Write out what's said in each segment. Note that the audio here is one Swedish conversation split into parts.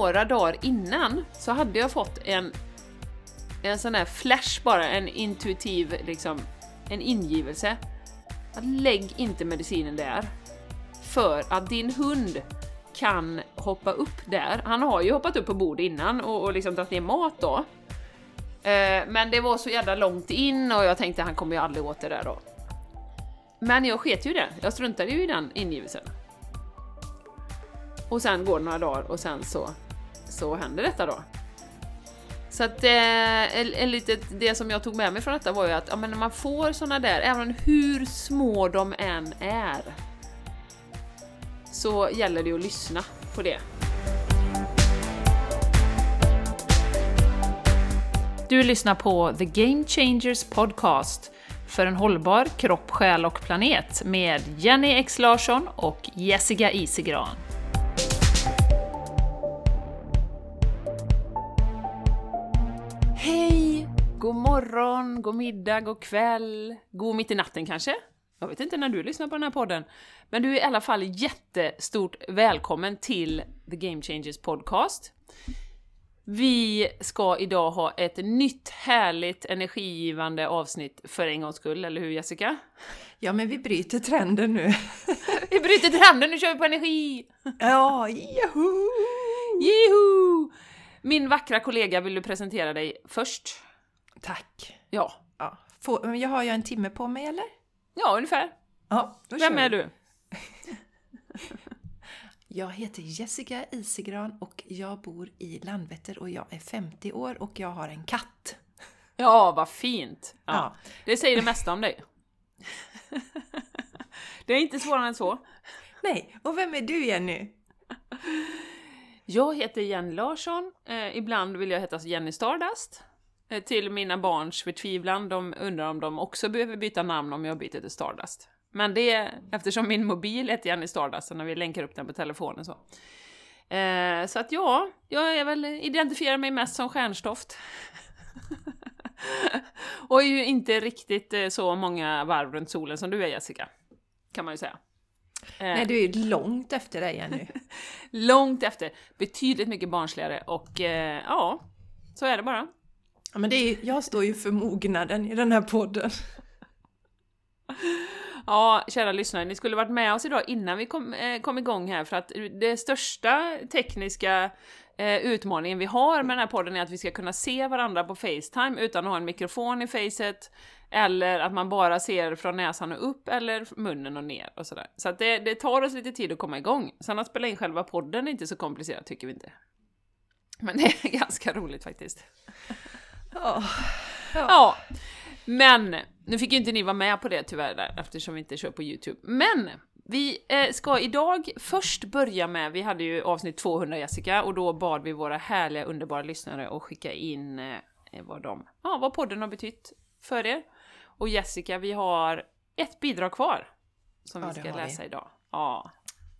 några dagar innan så hade jag fått en, en sån här flash bara, en intuitiv liksom, en ingivelse. Att lägg inte medicinen där. För att din hund kan hoppa upp där. Han har ju hoppat upp på bordet innan och, och liksom dragit ner mat då. Eh, men det var så jävla långt in och jag tänkte han kommer ju aldrig åt det där då. Men jag sket ju i det, jag struntade ju i den ingivelsen. Och sen går det några dagar och sen så, så händer detta då. Så att eh, en, en litet, det som jag tog med mig från detta var ju att ja, men när man får såna där, även hur små de än är, så gäller det att lyssna på det. Du lyssnar på The Game Changers Podcast för en hållbar kropp, själ och planet med Jenny X Larsson och Jessica Isigran. God morgon, god middag, god kväll, god mitt i natten kanske? Jag vet inte när du lyssnar på den här podden, men du är i alla fall jättestort välkommen till The Game Changers Podcast. Vi ska idag ha ett nytt härligt energigivande avsnitt för en gångs skull, eller hur Jessica? Ja, men vi bryter trenden nu. vi bryter trenden, nu kör vi på energi! Ja, joho! Jiho! Min vackra kollega, vill du presentera dig först? Tack. Ja. ja. Får, jag har jag en timme på mig eller? Ja, ungefär. Ja, Vem är du? Jag heter Jessica Isigran och jag bor i Landvetter och jag är 50 år och jag har en katt. Ja, vad fint! Ja. Ja. Det säger det mesta om dig. det är inte svårare än så. Nej, och vem är du Jenny? Jag heter Jenny Larsson, eh, ibland vill jag heta Jenny Stardust. Eh, till mina barns förtvivlan, de undrar om de också behöver byta namn om jag byter till Stardust. Men det, eftersom min mobil heter Jenny Stardust, när vi länkar upp den på telefonen så. Eh, så att ja, jag är väl, identifierar mig mest som stjärnstoft. och är ju inte riktigt eh, så många varv runt solen som du är Jessica. Kan man ju säga. Eh, Nej, du är ju långt efter dig Jenny. långt efter. Betydligt mycket barnsligare och eh, ja, så är det bara. Ja, men det är, jag står ju för mognaden i den här podden. Ja, kära lyssnare, ni skulle varit med oss idag innan vi kom, eh, kom igång här för att det största tekniska eh, utmaningen vi har med den här podden är att vi ska kunna se varandra på Facetime utan att ha en mikrofon i facet eller att man bara ser från näsan och upp eller munnen och ner och sådär. Så att det, det tar oss lite tid att komma igång. Sen att spela in själva podden är inte så komplicerat tycker vi inte. Men det är ganska roligt faktiskt. Ja. ja. ja. Men, nu fick ju inte ni vara med på det tyvärr där, eftersom vi inte kör på Youtube. Men! Vi eh, ska idag först börja med, vi hade ju avsnitt 200 Jessica, och då bad vi våra härliga underbara lyssnare att skicka in eh, vad, de, ja, vad podden har betytt för er. Och Jessica, vi har ett bidrag kvar som Ja, vi ska läsa vi. idag. Ja.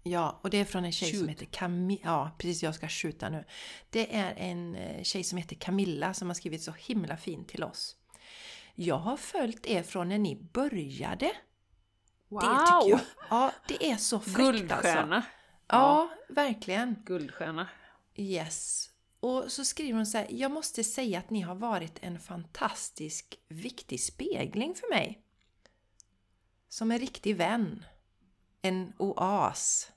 Ja, och det är från en tjej som Shoot. heter Camilla. Ja, precis, jag ska skjuta nu. Det är en eh, tjej som heter Camilla som har skrivit så himla fint till oss. Jag har följt er från när ni började. Wow! Det tycker jag. Ja, det är så fräckt alltså. Guldstjärna. Ja, verkligen. Guldstjärna. Yes. Och så skriver hon så här, jag måste säga att ni har varit en fantastisk, viktig spegling för mig. Som en riktig vän. En oas.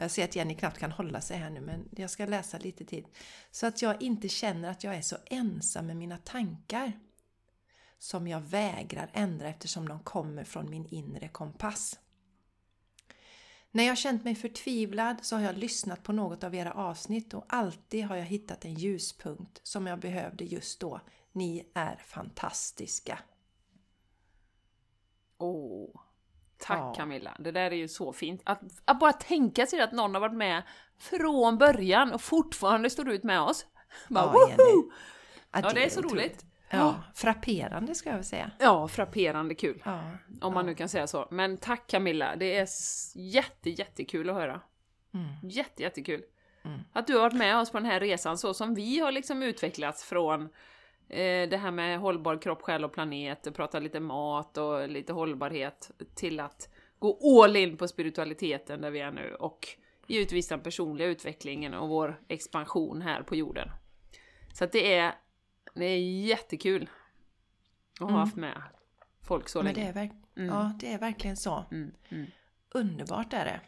Jag ser att Jenny knappt kan hålla sig här nu, men jag ska läsa lite till. Så att jag inte känner att jag är så ensam med mina tankar. Som jag vägrar ändra eftersom de kommer från min inre kompass. När jag känt mig förtvivlad så har jag lyssnat på något av era avsnitt och alltid har jag hittat en ljuspunkt som jag behövde just då. Ni är fantastiska. Åh. Tack Ja. Camilla, det där är ju så fint. Att, att bara tänka sig att någon har varit med från början och fortfarande står ut med oss. Bara, Ja, woho! Ja, det är så otroligt. roligt. Ja, frapperande ska jag väl säga. Ja, frapperande kul. Ja, Om man nu kan säga så. Men tack Camilla, det är jätte, jättekul att höra. Mm. Jätte, jättekul. Mm. Att du har varit med oss på den här resan så som vi har liksom utvecklats från eh, det här med hållbar kropp, själ och planet, och prata lite mat och lite hållbarhet till att gå all in på spiritualiteten där vi är nu och givetvis den personliga utvecklingen och vår expansion här på jorden. Så att det är, det är jättekul att ha Mm. haft med folk så Men länge. det är, Mm. ja, det är verkligen så. Mm, mm. Underbart är det.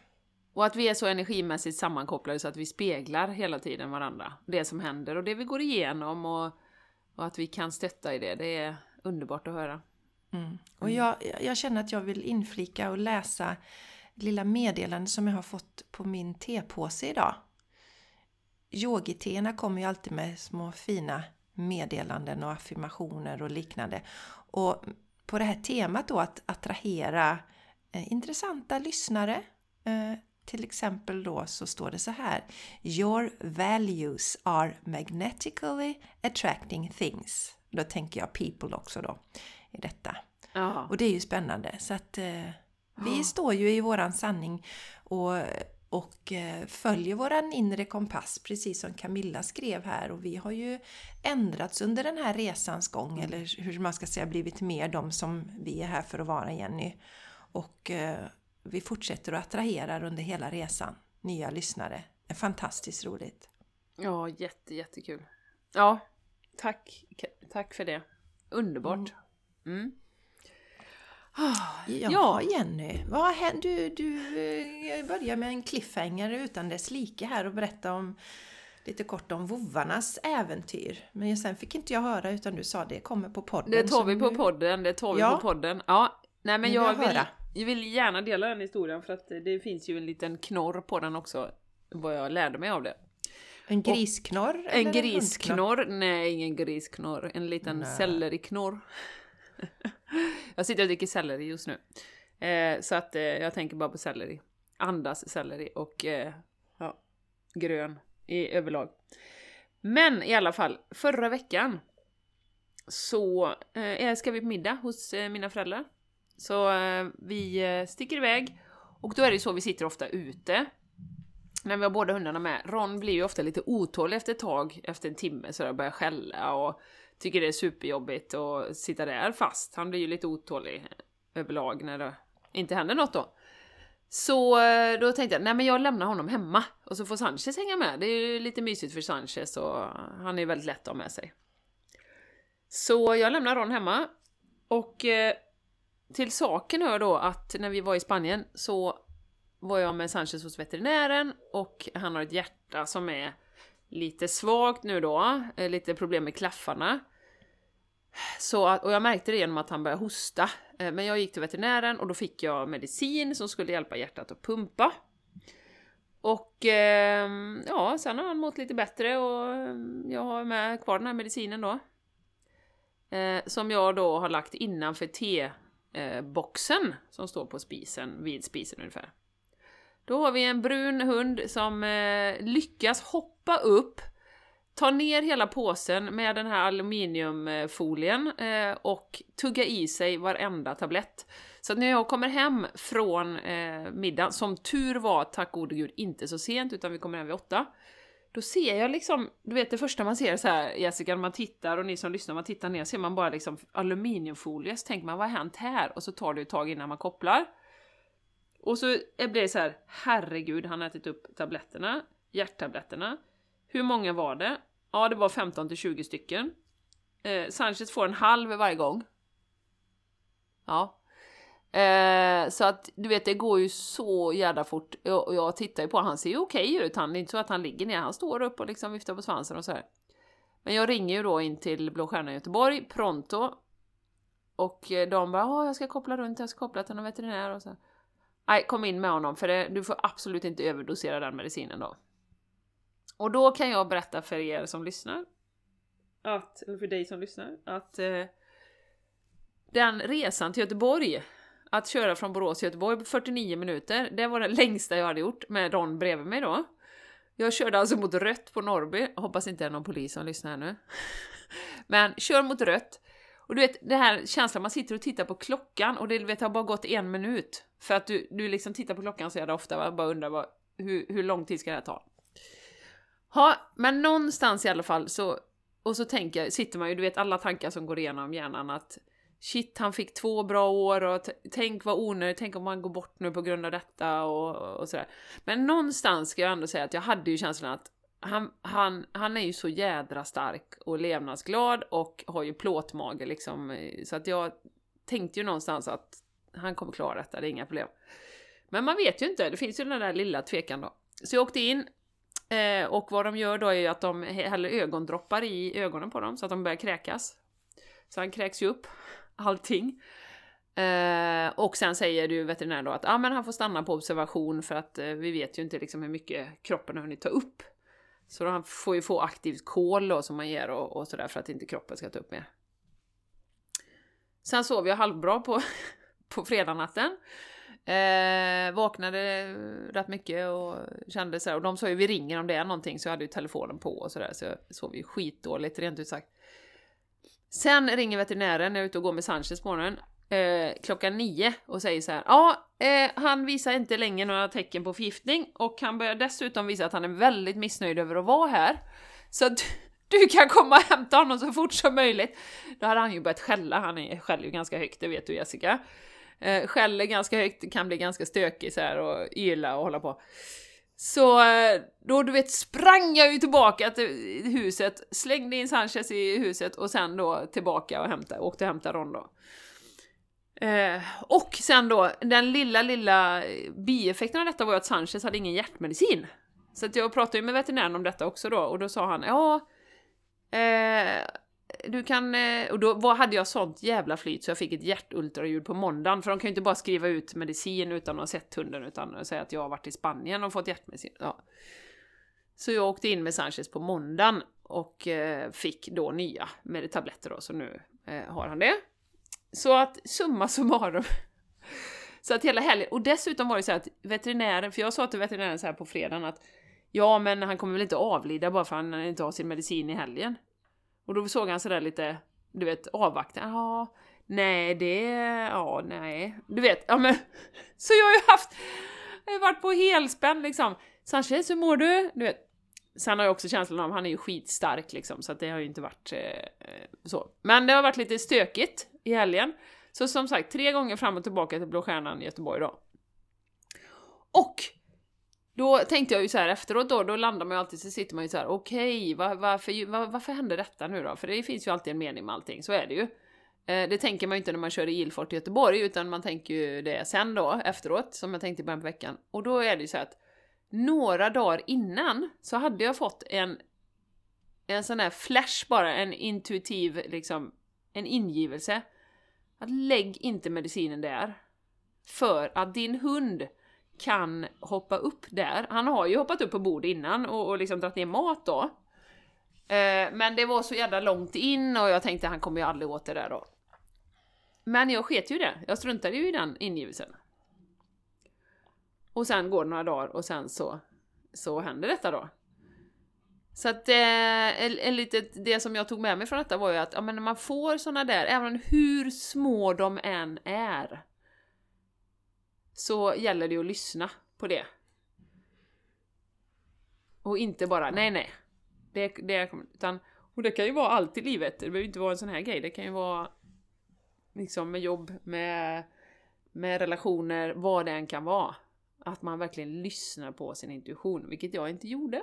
Och att vi är så energimässigt sammankopplade så att vi speglar hela tiden varandra. Det som händer och det vi går igenom och, och att vi kan stötta i det. Det är underbart att höra. Mm. Och jag, jag känner att jag vill inflika och läsa lilla meddelande som jag har fått på min tepåse idag. Yogiteerna kommer ju alltid med små fina meddelanden och affirmationer och liknande. Och på det här temat då att attrahera eh, intressanta lyssnare. Eh, till exempel då så står det så här. Your values are magnetically attracting things. Då tänker jag people också då i detta. Ja. Och det är ju spännande. Så att eh, vi står ju i våran sanning och, och eh, följer våran inre kompass, precis som Camilla skrev här. Och vi har ju ändrats under den här resans gång, eller hur man ska säga, blivit mer de som vi är här för att vara, Jenny. Och eh, vi fortsätter att attrahera under hela resan nya lyssnare. Det är fantastiskt roligt. Ja, jätte, jättekul. Ja, tack, tack för det. Underbart. Mm. Ja, Ja. Jenny, vad hänt? Du, du eh, börjar med en cliffhanger utan dess like här och berätta om lite kort om vovvarnas äventyr. Men sen fick inte jag höra utan du sa det kommer på podden. Det tar vi på nu- podden, det tar vi Ja. på podden. Ja, nej men jag vill, höra. Jag vill gärna dela den historien för att det finns ju en liten knorr på den också, vad jag lärde mig av det. En grisknorr? eller En grisknorr? Nej, ingen grisknorr. En liten Nej. selleriknorr. jag sitter och dricker selleri just nu. Eh, så att eh, jag tänker bara på selleri. Andas selleri och eh, ja, grön i överlag. Men i alla fall, förra veckan så eh, ska vi på middag hos eh, mina föräldrar. Så eh, vi eh, sticker iväg och då är det ju så vi sitter ofta ute när vi har båda hundarna med. Ron blir ju ofta lite otålig efter ett tag, efter en timme, så där börjar skälla och tycker det är superjobbigt att sitta där fast. Han blir ju lite otålig överlag när det inte händer något då. Så eh, då tänkte jag, nej men jag lämnar honom hemma och så får Sanchez hänga med. Det är ju lite mysigt för Sanchez och han är väldigt lätt att ha med sig. Så jag lämnar Ron hemma och till saken hör då att när vi var i Spanien så var jag med Sanchez hos veterinären och han har ett hjärta som är lite svagt nu då, eh, lite problem med klaffarna. Så, att- och jag märkte det genom att han började hosta. Eh, men jag gick till veterinären och då fick jag medicin som skulle hjälpa hjärtat att pumpa. Och ehm, ja, sen har han mått lite bättre och ehm, jag har med kvar den här medicinen då. Eh, som jag då har lagt innanför Eh, boxen som står på spisen, vid spisen ungefär. Då har vi en brun hund som eh, lyckas hoppa upp, ta ner hela påsen med den här aluminiumfolien eh, och tugga i sig varenda tablett. Så att när jag kommer hem från eh, middagen, som tur var, tack gode gud, inte så sent, utan vi kommer hem vid åtta, då ser jag liksom, du vet det första man ser så här, Jessica, när man tittar och ni som lyssnar, man tittar ner ser man bara liksom aluminiumfolie, så tänker man vad har hänt här? Och så tar det ett tag innan man kopplar. Och så blir det så här, herregud, han har ätit upp tabletterna, hjärttabletterna. Hur många var det? Ja, det var 15 till 20 stycken. Eh, Sanchez får en halv varje gång. Ja. Eh, så att du vet, det går ju så jävla fort. Och jag tittar ju på han ser ju okej ut. Han, det är inte så att han ligger ner, han står upp och liksom viftar på svansen och så här. Men jag ringer ju då in till Blå Stjärnan i Göteborg, pronto. Och eh, de bara, "Ja, jag ska koppla runt, jag ska koppla till någon veterinär och så. Nej, kom in med honom för det, du får absolut inte överdosera den medicinen då. Och då kan jag berätta för er som lyssnar, att, eller för dig som lyssnar, att eh, den resan till Göteborg, att köra från Borås till Göteborg på 49 minuter, det var det längsta jag hade gjort med Ron bredvid mig då. Jag körde alltså mot rött på Norrby, hoppas inte det är någon polis som lyssnar här nu. Men kör mot rött. Och du vet, det här känslan, man sitter och tittar på klockan och det vet, har bara gått en minut. För att du, du liksom tittar på klockan så jävla ofta, va? bara undrar vad, hur, hur lång tid ska det här ta? Ja, men någonstans i alla fall så, och så tänker, sitter man ju, du vet alla tankar som går igenom hjärnan att shit, han fick två bra år och tänk vad onödigt, tänk om han går bort nu på grund av detta och, och sådär. Men någonstans ska jag ändå säga att jag hade ju känslan att han, han, han är ju så jädra stark och levnadsglad och har ju plåtmage liksom, så att jag tänkte ju någonstans att han kommer klara detta, det är inga problem. Men man vet ju inte, det finns ju den där lilla tvekan då. Så jag åkte in eh, och vad de gör då är ju att de häller ögondroppar i ögonen på dem så att de börjar kräkas. Så han kräks ju upp allting. Eh, och sen säger du veterinären då att ah, men han får stanna på observation för att eh, vi vet ju inte liksom hur mycket kroppen har hunnit ta upp. Så han får ju få aktivt kol då som man ger och, och sådär för att inte kroppen ska ta upp mer. Sen sov jag halvbra på, på fredagnatten. Eh, vaknade rätt mycket och kände så här, och de sa ju vi ringer om det är någonting så jag hade ju telefonen på och sådär så jag sov ju skitdåligt rent ut sagt. Sen ringer veterinären när jag är ute och går med Sanchez på morgonen eh, klockan nio och säger så här, ja, eh, han visar inte längre några tecken på förgiftning och han börjar dessutom visa att han är väldigt missnöjd över att vara här. Så att du kan komma och hämta honom så fort som möjligt. Då hade han ju börjat skälla, han skäller ju ganska högt, det vet du Jessica. Eh, skäller ganska högt, kan bli ganska stökig så här och yla och hålla på. Så eh, då du vet sprang jag ju tillbaka till huset, slängde in Sanchez i huset och sen då tillbaka och hämta, åkte och hämtade Ron då. Eh, och sen då, den lilla, lilla bieffekten av detta var ju att Sanchez hade ingen hjärtmedicin. Så att jag pratade ju med veterinären om detta också då och då sa han ja, eh, du kan, eh, och då hade jag sånt jävla flyt så jag fick ett hjärtultraljud på måndagen för de kan ju inte bara skriva ut medicin utan att ha sett hunden utan att säga att jag har varit i Spanien och fått hjärtmedicin. Ja. Så jag åkte in med Sanchez på måndagen och eh, fick då nya med tabletter då, så nu eh, har han det. Så att summa summarum. så att hela helgen, och dessutom var det så att veterinären, för jag sa till veterinären så här på fredagen att ja men han kommer väl inte avlida bara för att han inte har sin medicin i helgen. Och då såg han sådär lite, du vet, avvaktande. Ja, nej det, ja nej. Du vet, ja men. Så jag har ju haft, jag har varit på helspänn liksom. Sanchez, hur mår du? Du vet. Sen har jag också känslan av, han är ju skitstark liksom, så att det har ju inte varit eh, så. Men det har varit lite stökigt i helgen. Så som sagt, tre gånger fram och tillbaka till Blå Stjärnan i Göteborg då. Och då tänkte jag ju så här efteråt då, då landar man ju alltid, så sitter man ju så här: okej, okay, var, varför, var, varför hände detta nu då? För det finns ju alltid en mening med allting, så är det ju. Eh, det tänker man ju inte när man kör i Ilfort i Göteborg, utan man tänker ju det sen då, efteråt, som jag tänkte i början på veckan. Och då är det ju så att några dagar innan så hade jag fått en, en sån här flash bara, en intuitiv liksom, en ingivelse. Att lägg inte medicinen där. För att din hund kan hoppa upp där. Han har ju hoppat upp på bord innan och, och liksom dragit ner mat då. Eh, men det var så jävla långt in och jag tänkte han kommer ju aldrig åt det där då. Men jag sket ju det. Jag struntade ju i den ingivelsen. Och sen går det några dagar och sen så, så händer detta då. Så att eh, en, litet, det som jag tog med mig från detta var ju att ja, men när man får såna där, även hur små de än är, så gäller det att lyssna på det. Och inte bara, nej nej. Det, det, utan, och det kan ju vara allt i livet, det behöver inte vara en sån här grej, det kan ju vara liksom med jobb, med, med relationer, vad det än kan vara. Att man verkligen lyssnar på sin intuition, vilket jag inte gjorde.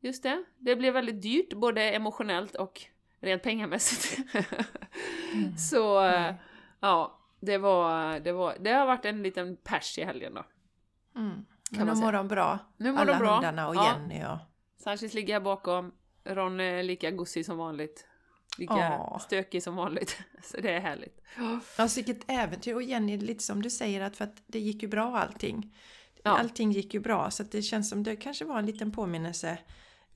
Just det, det blev väldigt dyrt, både emotionellt och rent pengamässigt. mm. Så, mm. ja, det var, det var, det har varit en liten pers i helgen då. Mm. Men nu mår de bra. Nu mår Alla de bra. hundarna och ja. Jenny och... Sanchez ligger här bakom. Ron är lika gosig som vanligt. Lika Åh. stökig som vanligt. Så det är härligt. Alltså vilket äventyr! Och Jenny, lite som du säger, att för att det gick ju bra allting. Ja. Allting gick ju bra, så det känns som det kanske var en liten påminnelse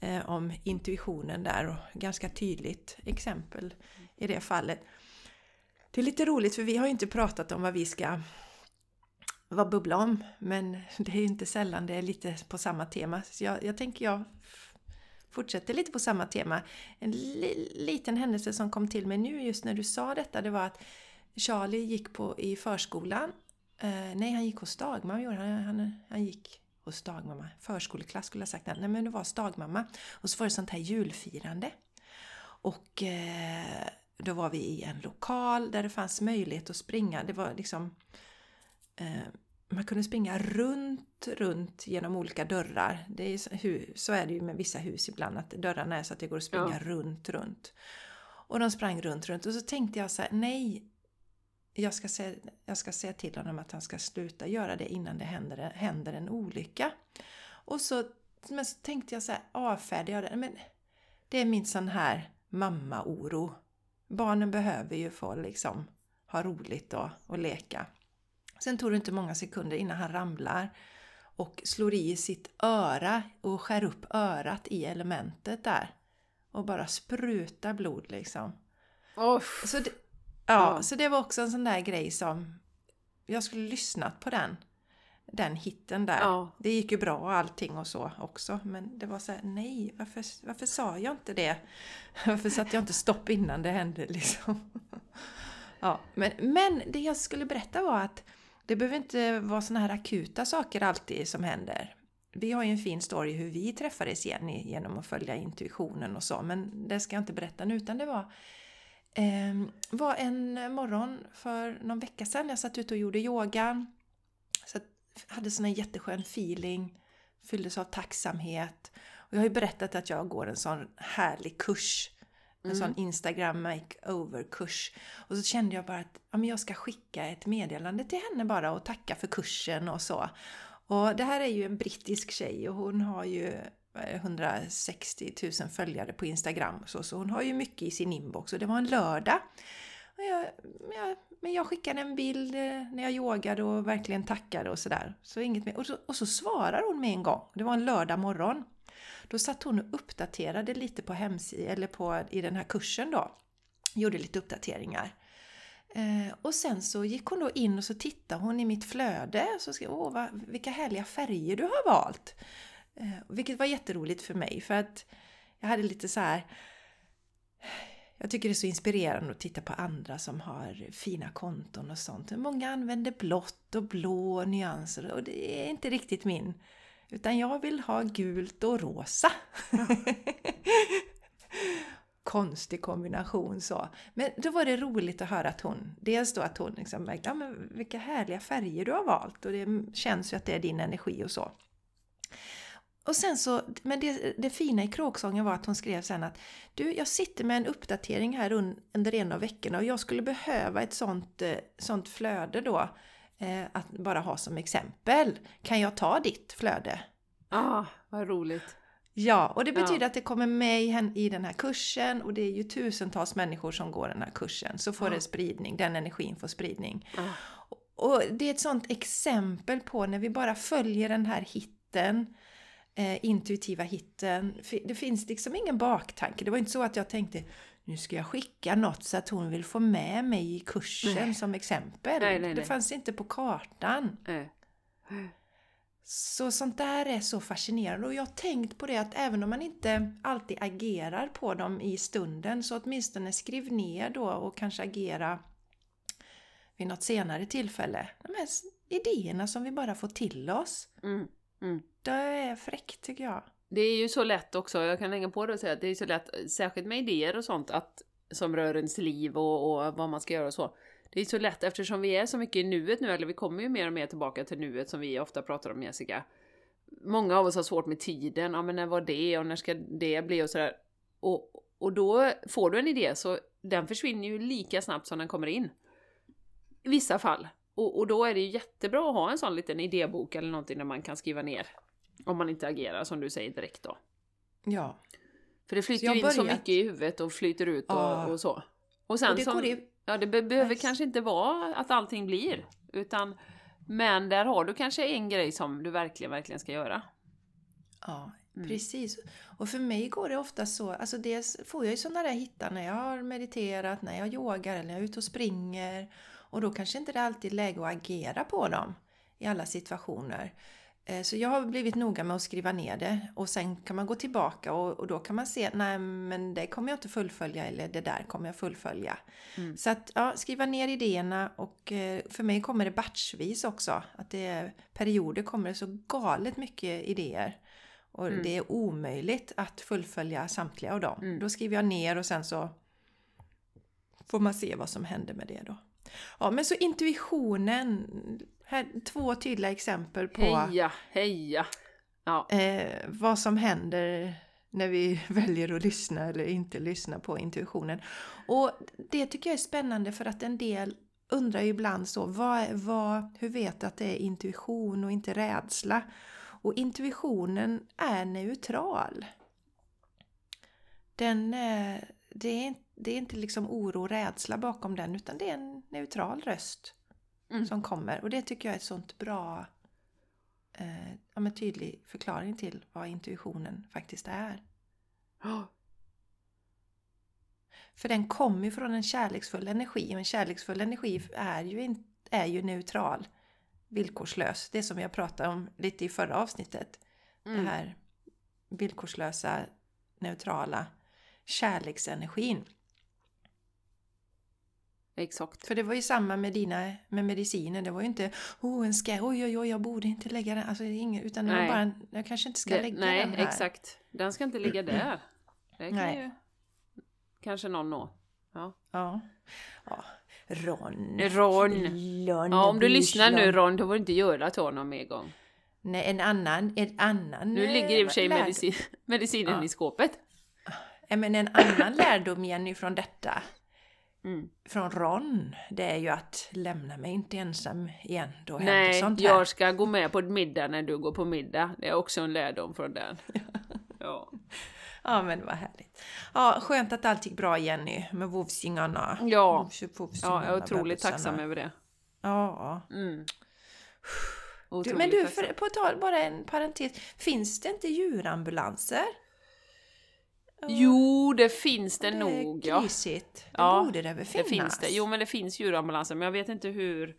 eh, om intuitionen där och ganska tydligt exempel i det fallet. Det är lite roligt för vi har ju inte pratat om vad vi ska vad bubbla om, men det är inte sällan det är lite på samma tema. Så jag, jag tänker jag fortsätter lite på samma tema. En li, liten händelse som kom till mig nu just när du sa detta, det var att Charlie gick på, i förskolan. Eh, nej, han gick hos dagmamma. Han, han, han gick hos dagmamma. Förskoleklass skulle jag sagt. Nej, men det var hos dagmamma. Och så var det sånt här julfirande. Och eh, då var vi i en lokal där det fanns möjlighet att springa. Det var liksom... Eh, man kunde springa runt, runt genom olika dörrar. Det är, så är det ju med vissa hus ibland, att dörrarna är så att det går att springa ja. runt, runt. Och de sprang runt, runt. Och så tänkte jag så här, nej, jag ska, säga, jag ska säga till honom att han ska sluta göra det innan det händer, händer en olycka. Och så, men så tänkte jag så här, avfärdade jag det. Men det är min sån här mamma-oro. Barnen behöver ju få liksom ha roligt och, och leka. Sen tog det inte många sekunder innan han ramlar och slår i sitt öra och skär upp örat i elementet där. Och bara sprutar blod liksom. Oh. Så, det, ja, ja, så det var också en sån där grej som... Jag skulle lyssnat på den. Den hitten där. Ja. Det gick ju bra allting och så också. Men det var så här, nej, varför, varför sa jag inte det? Varför satte jag inte stopp innan det hände liksom? Ja, men, men det jag skulle berätta var att det behöver inte vara såna här akuta saker alltid som händer. Vi har ju en fin story hur vi träffades igen genom att följa intuitionen och så, men det ska jag inte berätta nu utan det var eh, var en morgon för någon vecka sedan. Jag satt ute och gjorde yoga. Hade sån en jätteskön feeling. Fylldes av tacksamhet. Och jag har ju berättat att jag går en sån härlig kurs en mm. sån Instagram makeover-kurs. Och så kände jag bara att ja, men jag ska skicka ett meddelande till henne bara och tacka för kursen och så. Och det här är ju en brittisk tjej och hon har ju 160 000 följare på Instagram. Så, så hon har ju mycket i sin inbox och det var en lördag. Men jag, jag, men jag skickade en bild eh, när jag yogade och verkligen tackade och sådär. Så inget mer. Och så, och så svarar hon med en gång. Det var en lördag morgon. Då satt hon och uppdaterade lite på hemsidan, eller på, i den här kursen då. Gjorde lite uppdateringar. Eh, och sen så gick hon då in och så tittade hon i mitt flöde och så skrev åh vad, vilka härliga färger du har valt! Eh, vilket var jätteroligt för mig för att jag hade lite så här jag tycker det är så inspirerande att titta på andra som har fina konton och sånt. Många använder blått och blå nyanser och det är inte riktigt min utan jag vill ha gult och rosa. Konstig kombination så. Men då var det roligt att höra att hon, dels då att hon liksom märkte, ja men vilka härliga färger du har valt och det känns ju att det är din energi och så. Och sen så, men det, det fina i kråksången var att hon skrev sen att Du, jag sitter med en uppdatering här under en av veckorna och jag skulle behöva ett sånt, eh, sånt flöde då eh, att bara ha som exempel. Kan jag ta ditt flöde? Ah, vad roligt! Ja, och det betyder ja. att det kommer med i den här kursen och det är ju tusentals människor som går den här kursen. Så får ja. det spridning, den energin får spridning. Ja. Och det är ett sånt exempel på när vi bara följer den här hitten, eh, intuitiva hitten. Det finns liksom ingen baktanke. Det var inte så att jag tänkte nu ska jag skicka något så att hon vill få med mig i kursen nej. som exempel. Nej, nej, det fanns inte på kartan. Så sånt där är så fascinerande och jag har tänkt på det att även om man inte alltid agerar på dem i stunden så åtminstone skriv ner då och kanske agera vid något senare tillfälle. De här idéerna som vi bara får till oss. Mm, mm. Det är fräckt tycker jag. Det är ju så lätt också, jag kan hänga på det och säga att det är så lätt, särskilt med idéer och sånt, att, som rör ens liv och, och vad man ska göra och så. Det är så lätt eftersom vi är så mycket i nuet nu, eller vi kommer ju mer och mer tillbaka till nuet som vi ofta pratar om Jessica. Många av oss har svårt med tiden, ja men när var det och när ska det bli och sådär. Och, och då får du en idé så den försvinner ju lika snabbt som den kommer in. I vissa fall. Och, och då är det ju jättebra att ha en sån liten idébok eller någonting där man kan skriva ner om man inte agerar som du säger direkt då. Ja. För det flyter ju in så mycket i huvudet och flyter ut och, ah. och så. Och sen och det som, i... Ja, det be behöver nice. kanske inte vara att allting blir. Utan, men där har du kanske en grej som du verkligen, verkligen ska göra. Ja, mm. precis. Och för mig går det ofta så, alltså dels får jag ju sådana där hittar när jag har mediterat, när jag yogar eller när jag är ute och springer. Och då kanske inte det alltid är läge att agera på dem i alla situationer. Eh, så jag har blivit noga med att skriva ner det och sen kan man gå tillbaka och, och, då kan man se, nej men det kommer jag inte fullfölja eller det där kommer jag fullfölja. Mm. Så att ja, skriva ner idéerna och eh, för mig kommer det batchvis också. Att det är, perioder kommer det så galet mycket idéer. Och mm. det är omöjligt att fullfölja samtliga av dem. Mm. Då skriver jag ner och sen så får man se vad som händer med det då. Ja, men så intuitionen. Här, två tydliga exempel på Heja, heja! Ja, eh, vad som händer när vi väljer att lyssna eller inte lyssna på intuitionen. Och det tycker jag är spännande för att en del undrar ju ibland så, vad, vad, hur vet du att det är intuition och inte rädsla? Och intuitionen är neutral. Den, eh, det, är, det är inte liksom oro och rädsla bakom den utan det är en neutral röst Mm. som kommer. Och det tycker jag är ett sånt bra eh, ja, men tydlig förklaring till vad intuitionen faktiskt är. Ja, För den kommer ju från en kärleksfull energi och en kärleksfull energi är ju, in, är ju neutral, villkorslös. Det som jag pratade om lite i förra avsnittet. Mm. Det här villkorslösa, neutrala kärleksenergin. Exakt. För det var ju samma med dina med mediciner. Det var ju inte oh, en ska, oj oj oj, jag borde inte lägga den. Alltså, det är inget, utan det var Nej. bara en, jag kanske inte ska Det, lägga nej, den här. exakt. Den ska inte ligga där. Det kan Nej. ju kanske någon nå. Ja. Ja. ja. Ron. Ron. Lon, ja, om du lyssnar nu. Ron, då får du inte göra till honom mer gång. Nej, en annan, en annan... Nu eh, ligger i och för sig lärd- medicin, medicinen Ja. i skåpet. Men en annan lärdom Jenny från detta, Mm. från Ron, det är ju att lämna mig inte ensam igen. Då Nej, sånt här. jag ska gå med på middag när du går på middag. Det är också en lärdom från den. Ja, Ja, men vad härligt. Ja, skönt att allt gick bra Jenny med vovsingarna. ja. Vovs- ja jag är otroligt tacksam över det. Ja. Mm. Du, men du, för, på tal, bara en parentes. Finns det inte djurambulanser? Jo, det finns det, det nog. Ja. grisigt. Det Ja, borde det väl Det finnas? finns det. Jo, men det finns djurambulanser, men jag vet inte hur,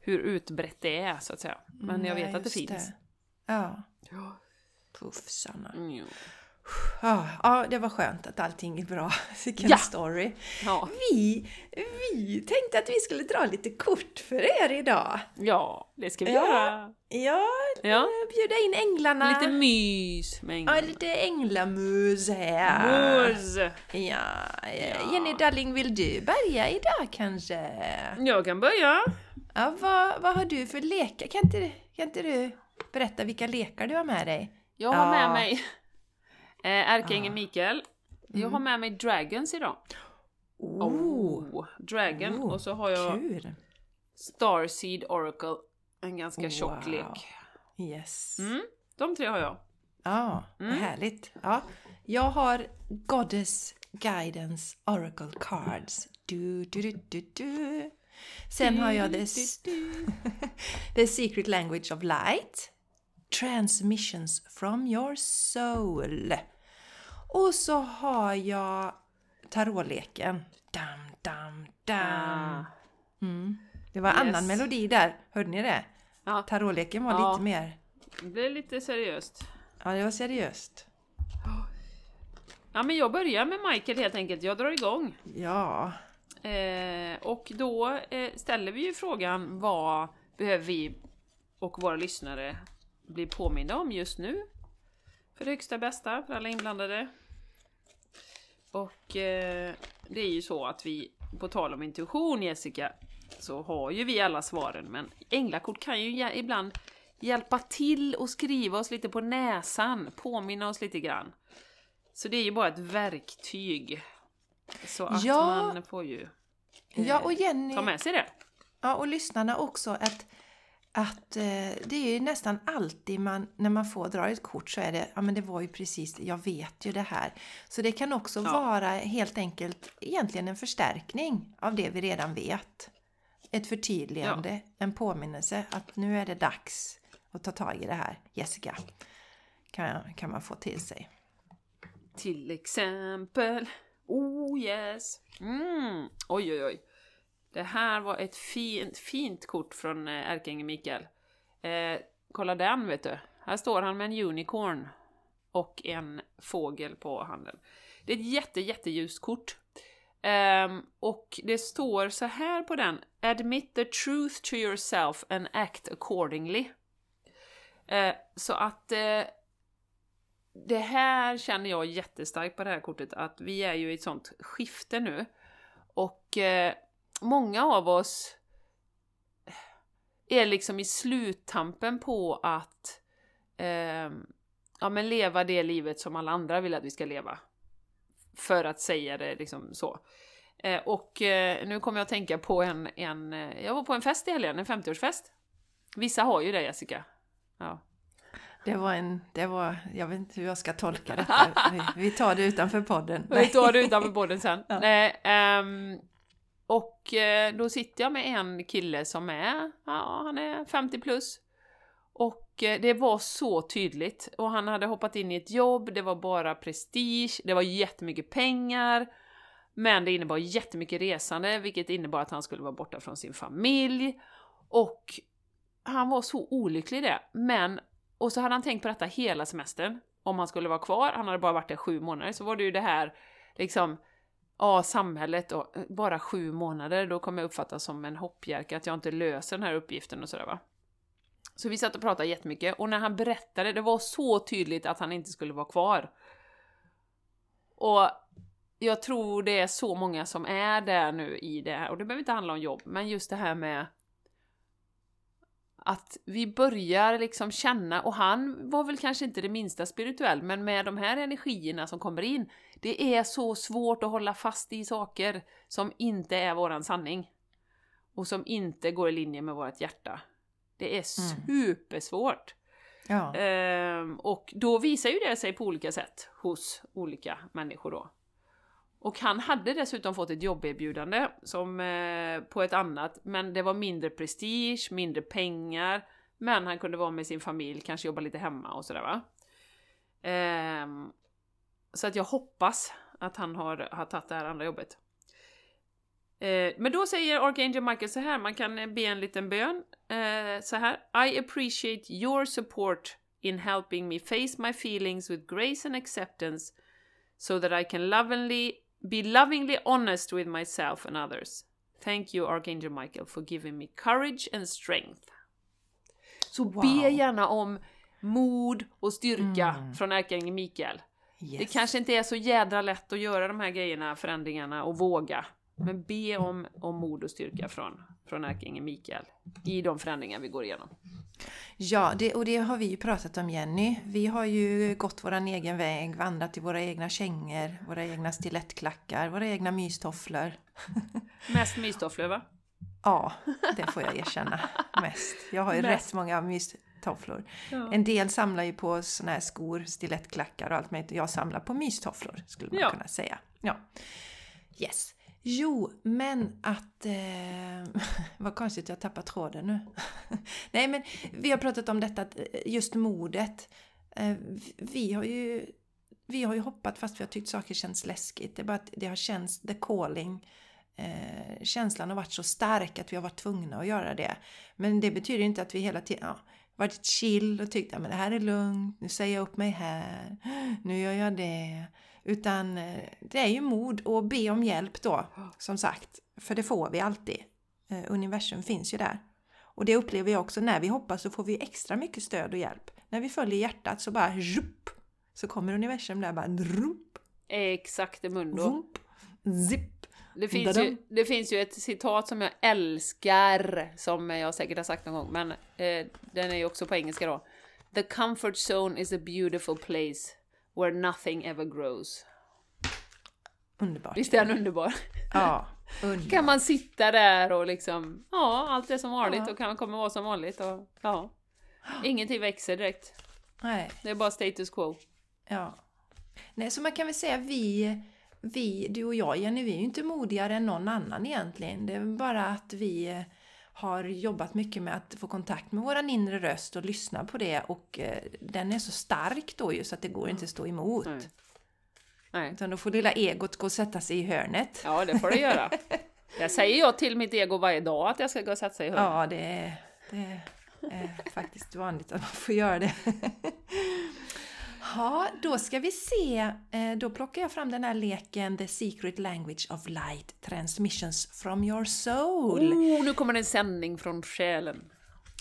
hur utbrett det är, så att säga. Men jag Nej, vet att det finns. Ja, Ja. puffsarna. Mm, jo. Ja, ja, det var skönt att allting är bra. Vilken Ja. story. Ja. Vi, vi tänkte att vi skulle dra lite kort för er idag. ja, det ska vi Ja. göra. Ja, Ja. bjuda in änglarna. Lite mys med Ja, änglarna. lite änglamus här. Mus! Ja, Ja. Jenny Darling, vill du börja idag kanske? Jag kan börja. Ja, vad, vad har du för lekar? Kan inte, kan inte du berätta vilka lekar du har med dig? Jag har Ja. med mig ärkeängeln Ja. Mikael. Jag har med mig Dragons idag. Oh, Dragon. Oh, och så har jag kul! Starseed Oracle. En ganska tjock Wow. lek. Yes. Mm, de tre har jag. Ja, vad Mm. härligt. Ja, jag har Goddess Guidance Oracle Cards. Du, du, du, du, du. Sen har jag the, the Secret Language of Light. Transmissions from your soul. Och så har jag tarotleken. Dam, dam, dam. Ah. Mm. Det var Yes. annan melodi där, hörde ni det? Ja, Tarotleken var Ja. lite mer... det blir lite seriöst. Ja, det var seriöst. Ja, men jag börjar med Michael helt enkelt. Jag drar igång. Ja. Eh, och då eh, ställer vi ju frågan vad behöver vi och våra lyssnare bli påminda om just nu? För det högsta bästa, för alla inblandade. Och eh, det är ju så att vi, på tal om intuition Jessica, så har ju vi alla svaren, men änglakort kan ju ibland hjälpa till och skriva oss lite på näsan, påminna oss lite grann. Så det är ju bara ett verktyg. Så att Ja. man får ju Ja, och Jenny ta med sig det. ja, och lyssnarna också att, att eh, det är ju nästan alltid man, när man får dra ett kort så är det, ja men det var ju precis, jag vet ju det här. Så det kan också Ja. vara helt enkelt egentligen en förstärkning av det vi redan vet. Ett förtydligande, en påminnelse att nu är det dags att ta tag i det här, Jessica. Kan, kan man få till sig. Till exempel... Oh yes! Mm. Oj oj oj. Det här var ett fint, fint kort från eh, ärkeängeln Mikael. Eh, kolla den vet du. Här står han med en unicorn och en fågel på handen. Det är ett jätte, jätteljust kort. Um, och det står så här på den. Admit the truth to yourself and act accordingly. Uh, så att uh, det här känner jag jättestarkt på det här kortet, att vi är ju i ett sånt skifte nu. Och uh, många av oss är liksom i sluttampen på att eh, ja, men leva det livet som alla andra vill att vi ska leva. För att säga det liksom så. Eh, och eh, nu kommer jag att tänka på en, en... eh, Jag var på en fest i helgen, en 50-årsfest. Vissa har ju det Jessica. Ja. Det var en, det var, jag vet inte hur jag ska tolka detta. Vi, vi tar det utanför podden. Vi tar det utanför podden sen. Ja. Nej, ehm, och eh, då sitter jag med en kille som är, ja, han är 50 plus. Och eh, det var så tydligt. Och han hade hoppat in i ett jobb, det var bara prestige, det var jättemycket pengar. Men det innebar jättemycket resande, vilket innebar att han skulle vara borta från sin familj. Och han var så olycklig i det. Men, och så hade han tänkt på detta hela semestern. Om han skulle vara kvar, han hade bara varit där sju månader, så var det ju det här liksom Ja, samhället och eh, bara sju månader, då kommer jag uppfattas som en hoppjerka, att jag inte löser den här uppgiften och sådär va. Så vi satt och pratade jättemycket, och när han berättade, det var så tydligt att han inte skulle vara kvar. Och jag tror det är så många som är där nu i det här, och det behöver inte handla om jobb, men just det här med att vi börjar liksom känna, och han var väl kanske inte det minsta spirituell, men med de här energierna som kommer in, det är så svårt att hålla fast i saker som inte är våran sanning. Och som inte går i linje med vårt hjärta. Det är supersvårt. Ja. Ehm, och då visar ju det sig på olika sätt hos olika människor då. Och han hade dessutom fått ett jobberbjudande som eh, på ett annat, men det var mindre prestige, mindre pengar, men han kunde vara med sin familj, kanske jobba lite hemma och sådär va. Ehm, så att jag hoppas att han har, har tagit det här andra jobbet. Eh, men då säger Archangel Michael så här, man kan eh, be en liten bön eh, så här. I appreciate your support in helping me face my feelings with grace and acceptance so that I can lovingly be lovingly honest with myself and others. Thank you Archangel Michael for giving me courage and strength. Så Wow. be gärna om mod och styrka Mm. från Ärkeängeln Mikael. Yes. Det kanske inte är så jädra lätt att göra de här grejerna, förändringarna och våga. Men be om, om mod och styrka från, från ärkeängeln Mikael i de förändringar vi går igenom. Ja, det, och det har vi ju pratat om Jenny. Vi har ju gått våran egen väg, vandrat i våra egna kängor, våra egna stilettklackar, våra egna mystofflor. Mest mystofflor va? Ja, det får jag erkänna mest. Jag har ju Mest. rätt många mystofflor. Ja. En del samlar ju på såna här skor, stilettklackar och allt möjligt. Jag samlar på mystofflor skulle man Ja. kunna säga. Ja. Yes. Jo, men att... Eh, vad konstigt, jag tappar tråden nu. Nej, men vi har pratat om detta, eh, just modet. Eh, vi har ju... Vi har ju hoppat fast vi har tyckt saker känns läskigt. Det är bara att det har känts the calling. Eh, känslan har varit så stark att vi har varit tvungna att göra det. Men det betyder inte att vi hela tiden ja, varit chill och tyckt att det här är lugnt, nu säger jag upp mig här, nu gör jag det. Utan eh, det är ju mod att be om hjälp då, som sagt. För det får vi alltid. Eh, universum finns ju där. Och det upplever jag också, när vi hoppas så får vi extra mycket stöd och hjälp. När vi följer hjärtat så bara zhup, så kommer universum där bara drup, Exakt, mundo. zip. Det finns, ju, det finns ju ett citat som jag älskar, som jag säkert har sagt någon gång, men eh, den är ju också på engelska då. The comfort zone is a beautiful place where nothing ever grows. Underbart. Visst är den underbar? Ja, underbart. kan man sitta där och liksom, ja, allt är som vanligt Ja. och kan kommer vara som vanligt och ja. Ingenting växer direkt. Nej, Det är bara status quo. ja. Nej, så man kan väl säga vi, vi, du och jag Jenny, vi är ju inte modigare än någon annan egentligen. Det är bara att vi har jobbat mycket med att få kontakt med våran inre röst och lyssna på det och eh, den är så stark då ju så att det går inte att stå emot. Nej. Nej. Utan då får lilla egot gå och sätta sig i hörnet. Ja, det får det göra. Det säger jag till mitt ego varje dag att jag ska gå och sätta sig i hörnet. Ja, det det är faktiskt vanligt att man får göra det. Jaha, då ska vi se. Eh, då plockar jag fram den här leken The Secret Language of Light Transmissions from your soul. Oh, nu kommer en sändning från själen.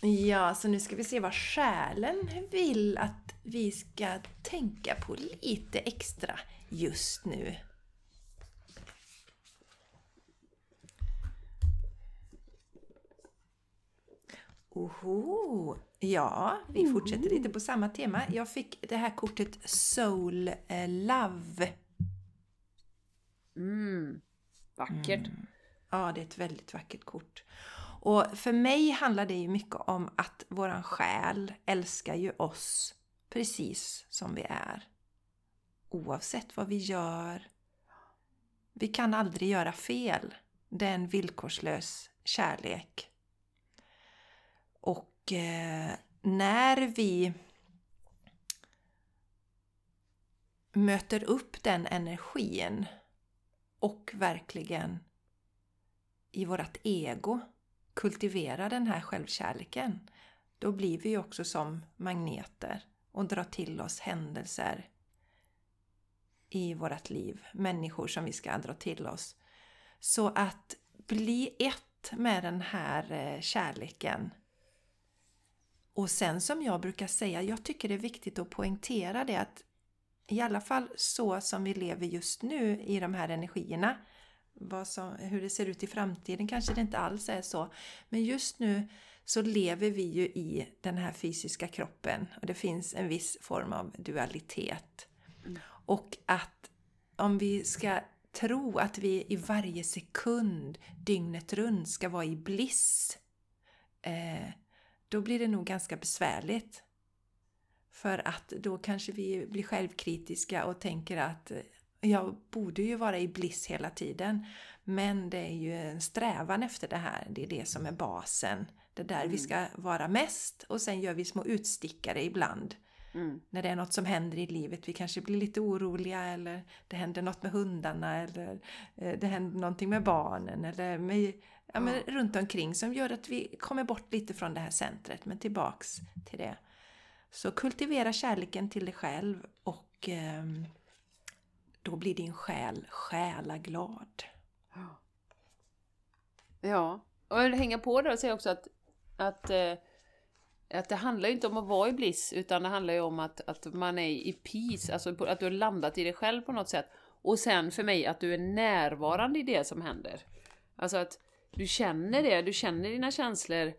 Ja, så nu ska vi se vad själen vill att vi ska tänka på lite extra just nu. Oho, Ja, vi fortsätter lite på samma tema. Jag fick det här kortet Soul eh, Love. Mm. Vackert. Ja, det är ett väldigt vackert kort. Och för mig handlar det ju mycket om att våran själ älskar ju oss precis som vi är. Oavsett vad vi gör. Vi kan aldrig göra fel. Det är en villkorslös kärlek. Och eh, när vi möter upp den energin och verkligen i vårt ego kultiverar den här självkärleken, då blir vi också som magneter och drar till oss händelser i vårt liv, människor som vi ska dra till oss. Så att bli ett med den här eh, kärleken. Och sen som jag brukar säga, jag tycker det är viktigt att poängtera det att i alla fall så som vi lever just nu i de här energierna, som, hur det ser ut i framtiden kanske det inte alls är så. Men just nu så lever vi ju i den här fysiska kroppen och det finns en viss form av dualitet. Och att om vi ska tro att vi i varje sekund dygnet runt ska vara i bliss, eh, då blir det nog ganska besvärligt. För att då kanske vi blir självkritiska och tänker att eh, jag borde ju vara i bliss hela tiden. Men det är ju en strävan efter det här. Det är det som är basen. Det är där Mm. vi ska vara mest och sen gör vi små utstickare ibland. Mm. När det är något som händer i livet. Vi kanske blir lite oroliga eller det händer något med hundarna eller eh, det händer någonting med barnen eller med, ja, men runt omkring som gör att vi kommer bort lite från det här centret men tillbaks till det. Så kultivera kärleken till dig själv och ehm, då blir din själ själaglad. Ja, och hänga på där och säga också att, att, eh, att det handlar ju inte om att vara i bliss, utan det handlar ju om att, att man är i peace, alltså att du har landat i dig själv på något sätt. Och sen för mig att du är närvarande i det som händer. Alltså att du känner det, du känner dina känslor.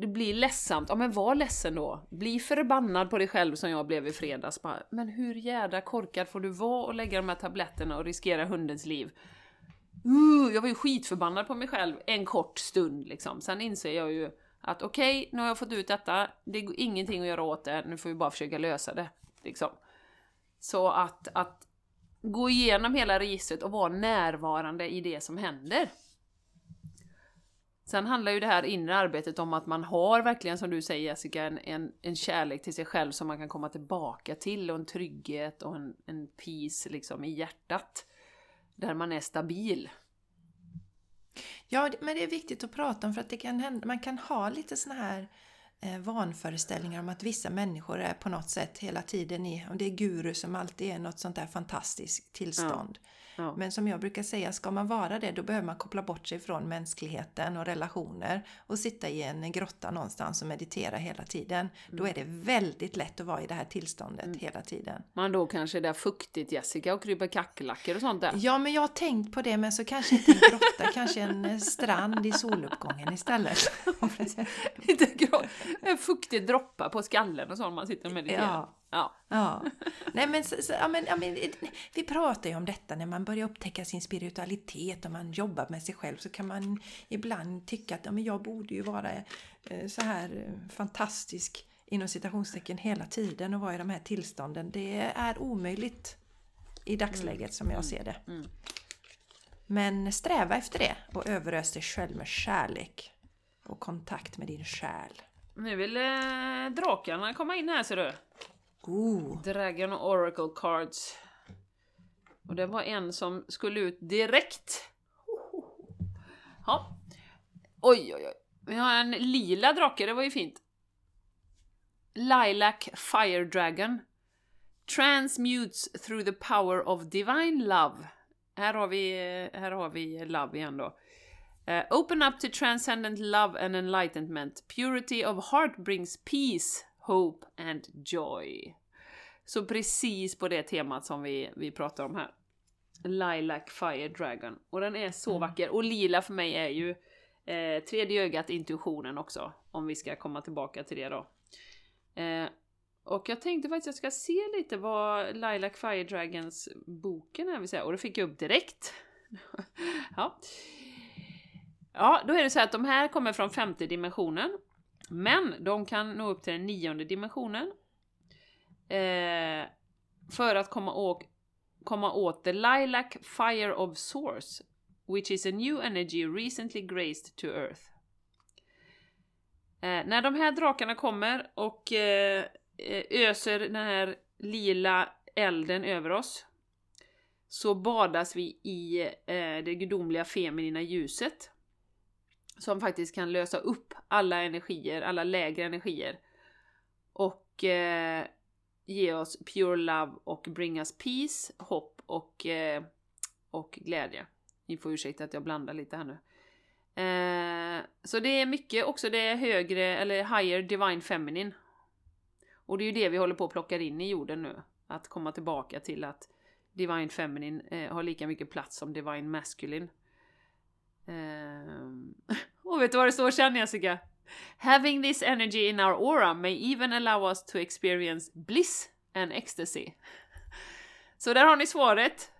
Det blir ledsamt, ja men var ledsen då. Bli förbannad på dig själv som jag blev i fredags. Men hur jädra korkad får du vara och lägga de här tabletterna och riskera hundens liv? Uh, jag var ju skitförbannad på mig själv en kort stund liksom. Sen inser jag ju att okej, nu har jag fått ut detta, det går ingenting att göra åt det, nu får vi bara försöka lösa det. Liksom. Så att, att gå igenom hela registret och vara närvarande i det som händer. Sen handlar ju det här inre arbetet om att man har verkligen, som du säger Jessica, en, en, en kärlek till sig själv som man kan komma tillbaka till och en trygghet och en, en peace liksom i hjärtat. Där man är stabil. Ja, men det är viktigt att prata om för att det kan hända, man kan ha lite såna här eh, vanföreställningar om att vissa människor är på något sätt hela tiden i, om det är guru som alltid är något sånt där fantastiskt tillstånd. Ja. Men som jag brukar säga, ska man vara det då behöver man koppla bort sig från mänskligheten och relationer och sitta i en grotta någonstans och meditera hela tiden. Då är det väldigt lätt att vara i det här tillståndet hela tiden. Man då kanske det är fuktigt Jessica och kryper kackerlackor och sånt där. Ja, men jag har tänkt på det, men så kanske inte en grotta, kanske en eh, strand i soluppgången istället. En fuktig droppar på skallen och så om man sitter och mediterar. Ja. Ja. Ja. Nej, men, så, så, ja, men, ja, men, vi pratar ju om detta när man börjar upptäcka sin spiritualitet och man jobbar med sig själv så kan man ibland tycka att ja, men jag borde ju vara eh, så här eh, fantastisk inom citationstecken hela tiden och vara i de här tillstånden. Det är omöjligt i dagsläget som jag ser det. Mm. Men sträva efter det och överös dig själv med kärlek och kontakt med din själ. Nu vill eh, drakarna komma in här ser du. Ooh. Dragon Oracle Cards. Och det var en som skulle ut direkt. Ja. Oj, oj, oj. Vi har en lila drake, det var ju fint. Lilac Fire Dragon. Transmutes through the power of divine love. Här har vi, här har vi love igen då. Uh, open up to transcendent love and enlightenment. Purity of heart brings peace, hope and joy. Så precis på det temat som vi, vi pratar om här. Lilac Fire Dragon. Och den är så vacker. Och lila för mig är ju Eh, tredje ögat, intuitionen också, om vi ska komma tillbaka till det då. Eh, och jag tänkte faktiskt att jag ska se lite vad Lilac Fire Dragons boken är, vill säga, och det fick jag upp direkt. ja. ja, då är det så att de här kommer från femte dimensionen. Men de kan nå upp till den nionde dimensionen. Eh, för att komma åt, komma åt the Lilac Fire of Source, which is a new energy recently graced to Earth. Eh, när de här drakarna kommer och eh, eh öser den här lila elden över oss så badas vi i eh, det gudomliga feminina ljuset som faktiskt kan lösa upp alla energier, alla lägre energier och eh, ge oss pure love och bring us peace, hopp och, eh, och glädje. Ni får ursäkta att jag blandar lite här nu. Eh, så det är mycket också det är högre, eller higher divine feminine. Och det är ju det vi håller på att plocka in i jorden nu. Att komma tillbaka till att divine feminine eh, har lika mycket plats som divine masculine. Eh, och vet du vad det står sen Jessica? Having this energy in our aura may even allow us to experience bliss and ecstasy. Så där har ni svaret.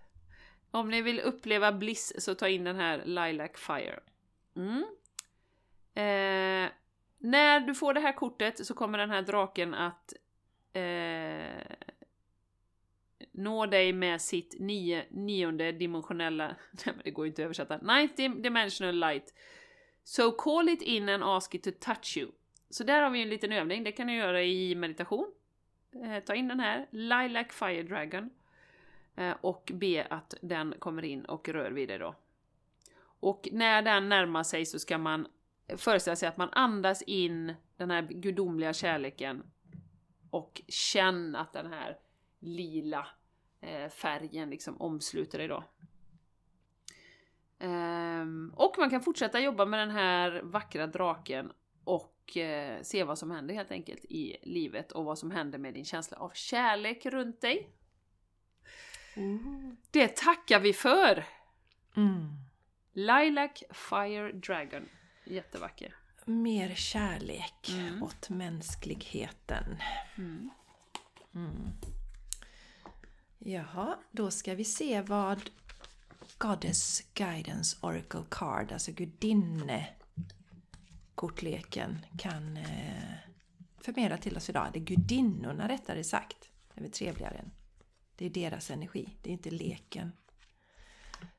Om ni vill uppleva bliss så ta in den här Lilac Fire. Mm. Eh, när du får det här kortet så kommer den här draken att eh, nå dig med sitt nio, nionde dimensionella, nej men det går ju inte att översätta, ninth dimensional light. So call it in and ask it to touch you. Så där har vi en liten övning, det kan du göra i meditation. Eh, ta in den här, Lilac Fire Dragon. Eh, och be att den kommer in och rör vid dig då. Och när den närmar sig så ska man föreställa sig att man andas in den här gudomliga kärleken och känna att den här lila eh, färgen liksom omsluter dig då. Um, och man kan fortsätta jobba med den här vackra draken och eh, se vad som händer helt enkelt i livet och vad som händer med din känsla av kärlek runt dig. Mm. Det tackar vi för! Mm. Lilac Fire Dragon. Jättevacker. Mer kärlek mm. åt mänskligheten. Mm. Mm. Jaha, då ska vi se vad Goddess Guidance Oracle Card, alltså gudinne kortleken kan eh, förmedla till oss idag. Det är gudinnorna rättare sagt. Det är väl trevligare. Det är deras energi, det är inte leken.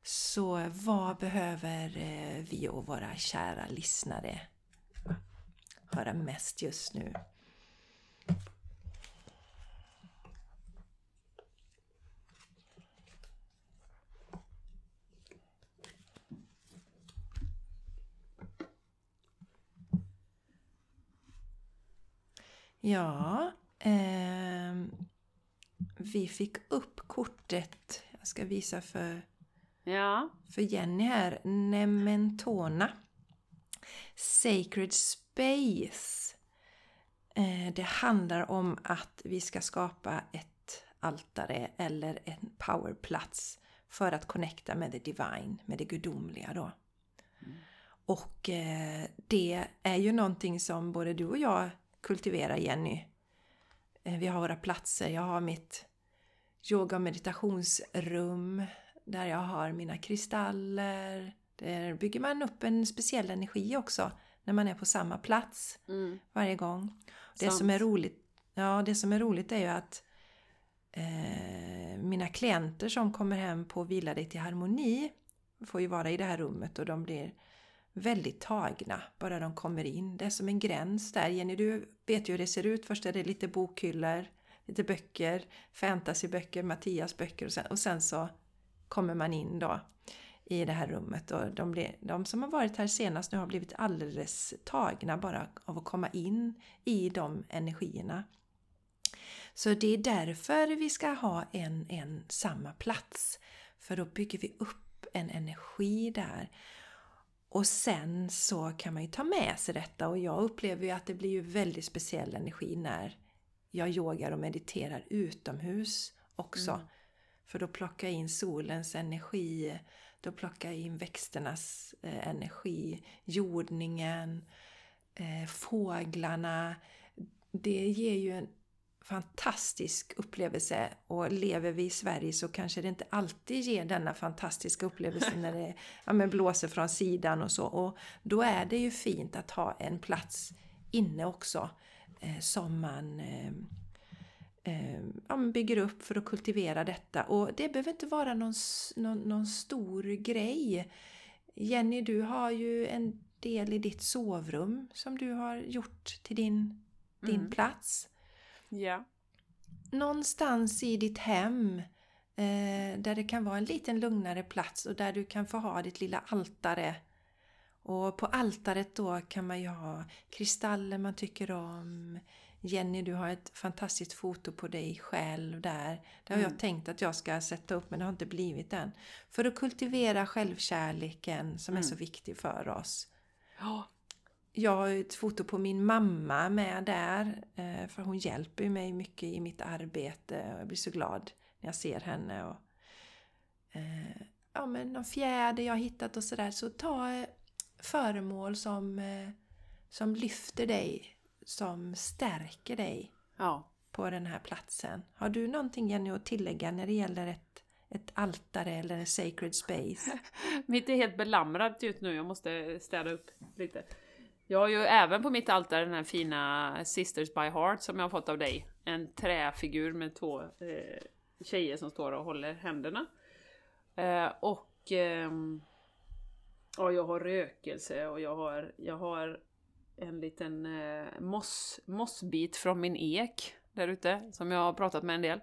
Så vad behöver eh, vi och våra kära lyssnare höra mest just nu? Ja, eh, vi fick upp kortet. Jag ska visa för, ja. för Jenny här. Nementona. Sacred Space. Eh, det handlar om att vi ska skapa ett altare eller en powerplats för att connecta med det divine, med det gudomliga då. Mm. Och eh, det är ju någonting som både du och jag kultivera Jenny. Eh, vi har våra platser. Jag har mitt yoga och meditationsrum där jag har mina kristaller. Där bygger man upp en speciell energi också när man är på samma plats mm. varje gång. Det som, är roligt, ja, det som är roligt är ju att eh, mina klienter som kommer hem på Vila dig till harmoni får ju vara i det här rummet och de blir väldigt tagna bara de kommer in. Det är som en gräns där. Jenny, du vet ju hur det ser ut. Först är det lite bokhyllor, lite böcker, fantasyböcker, Mattias böcker och sen, och sen så kommer man in då i det här rummet och de, blir, de som har varit här senast nu har blivit alldeles tagna bara av att komma in i de energierna. Så det är därför vi ska ha en, en samma plats. För då bygger vi upp en energi där. Och sen så kan man ju ta med sig detta och jag upplever ju att det blir ju väldigt speciell energi när jag yogar och mediterar utomhus också. Mm. För då plockar jag in solens energi, Då plockar jag in växternas eh, energi, jordningen, eh, fåglarna. Det ger ju en fantastisk upplevelse och lever vi i Sverige så kanske det inte alltid ger denna fantastiska upplevelse när det ja, men blåser från sidan och så. Och då är det ju fint att ha en plats inne också eh, som man eh, eh, ja, bygger upp för att kultivera detta. Och det behöver inte vara någon, någon, någon stor grej. Jenny, du har ju en del i ditt sovrum som du har gjort till din, din Mm. plats. Ja. Någonstans i ditt hem eh, där det kan vara en liten lugnare plats och där du kan få ha ditt lilla altare. Och på altaret då kan man ju ha kristaller man tycker om. Jenny, du har ett fantastiskt foto på dig själv där. Det har jag Mm. tänkt att jag ska sätta upp men det har inte blivit än. För att kultivera självkärleken som är Mm. så viktig för oss. Ja. Jag har ett foto på min mamma med där. eh, För hon hjälper mig mycket i mitt arbete. Och jag blir så glad när jag ser henne. Och, eh, ja, men någon fjäder jag har hittat och sådär. Så ta eh, föremål som, som lyfter dig. Som stärker dig ja. på den här platsen. Har du någonting Jenny att tillägga när det gäller ett, ett altare eller en sacred space? Mitt är helt belamrat just nu, jag måste städa upp lite. Jag har ju även på mitt altare den här fina Sisters by Heart som jag har fått av dig. En träfigur med två eh, tjejer som står och håller händerna. Eh, och eh, ja, jag har rökelse och jag har, jag har en liten eh, moss, mossbit från min ek där ute som jag har pratat med en del.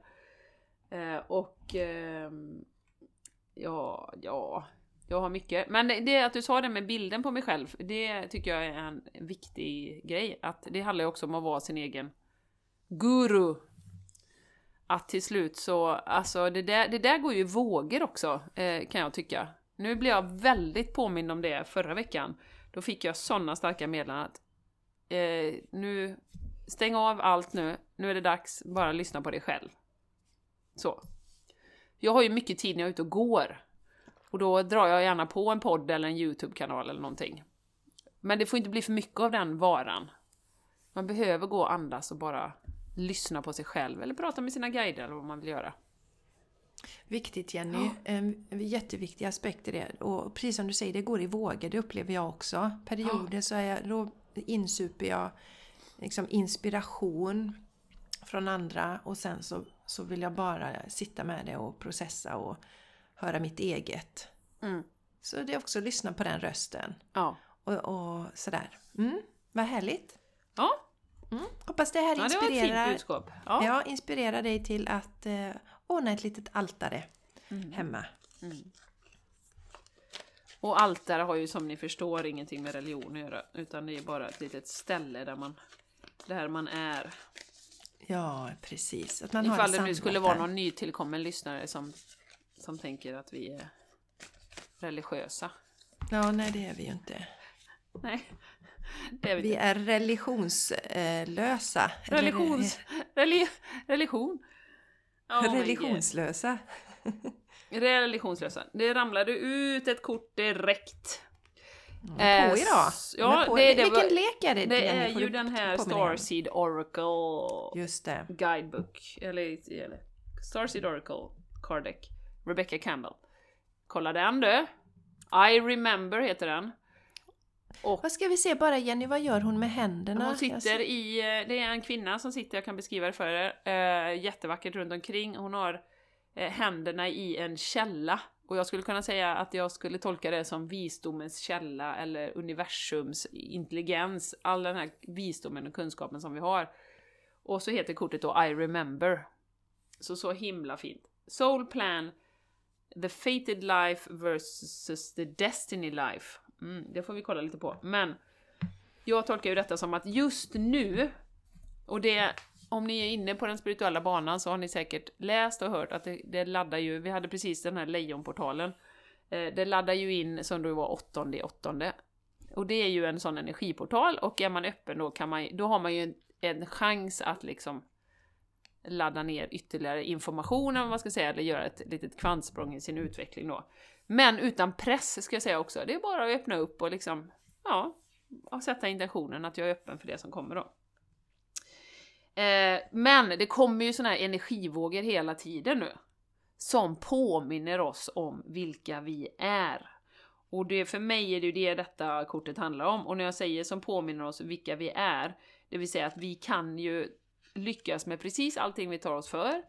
Eh, och eh, ja, ja, jag har mycket. Men det, det att du sa det med bilden på mig själv, det tycker jag är en viktig grej. Att det handlar ju också om att vara sin egen guru. Att till slut så, alltså det där, det där går ju i vågor också, eh, kan jag tycka. Nu blev jag väldigt påmind om det förra veckan. Då fick jag sådana starka meddelanden att eh, nu, stäng av allt nu, nu är det dags, bara lyssna på dig själv. Så. Jag har ju mycket tid när jag är ute och går. Och då drar jag gärna på en podd eller en YouTube-kanal eller någonting. Men det får inte bli för mycket av den varan. Man behöver gå och andas och bara lyssna på sig själv eller prata med sina guider eller vad man vill göra. Viktigt Jenny, en jätteviktig aspekt i det. Och precis som du säger, det går i vågor, det upplever jag också. Perioder så är jag, då insuper jag liksom inspiration från andra och sen så, så vill jag bara sitta med det och processa och höra mitt eget. Mm. Så det är också att lyssna på den rösten. Ja. Och, och sådär. Mm, vad härligt! Ja, Mm. Hoppas det här ja det inspirerar, budskap. Ja. ja, inspirerar dig till att eh, ordna ett litet altare Mm. hemma. Och altare har ju som ni förstår ingenting med religion att göra, utan det är bara ett litet ställe där man, där man är. Ja, precis. Att man har Ifall det det nu skulle vara någon nytillkommen lyssnare som, som tänker att vi är religiösa. Ja, nej det är vi ju inte. Nej, det är vi Vi inte. är religionslösa. Religions... Reli, religion. Oh. Religionslösa. Religionslösa. Det ramlade ut ett kort direkt. På Eh, idag. s- Ja, på. det, det, Vilken var, lek är det? det är ju den här påminna igen? Starseed Oracle Just det. Guidebook. Eller, eller Starseed Oracle Cardec. Rebecca Campbell. Kolla den du! I remember heter den. Och Vad ska vi se bara Jenny, vad gör hon med händerna? hon sitter i, eh, det är en kvinna som sitter, jag kan beskriva det för er, eh, jättevackert runt omkring. Hon har eh, händerna i en källa. Och jag skulle kunna säga att jag skulle tolka det som visdomens källa eller universums intelligens. All den här visdomen och kunskapen som vi har. Och så heter kortet då I remember. Så så himla fint. Soul plan, the fated life versus the destiny life. Mm, det får vi kolla lite på. Men jag tolkar ju detta som att just nu, och det, om ni är inne på den spirituella banan så har ni säkert läst och hört att det, det laddar ju, vi hade precis den här lejonportalen, eh, det laddar ju in som då var åttonde i åttonde. Och det är ju en sån energiportal och är man öppen då kan man då har man ju en, en chans att liksom ladda ner ytterligare information, om man ska säga, eller göra ett litet kvantsprång i sin utveckling då. Men utan press ska jag säga också. Det är bara att öppna upp och liksom, ja, och sätta intentionen att jag är öppen för det som kommer då. Eh, men det kommer ju såna här energivågor hela tiden nu. Som påminner oss om vilka vi är. Och det, för mig är det ju det detta kortet handlar om. Och när jag säger som påminner oss vilka vi är, det vill säga att vi kan ju lyckas med precis allting vi tar oss för.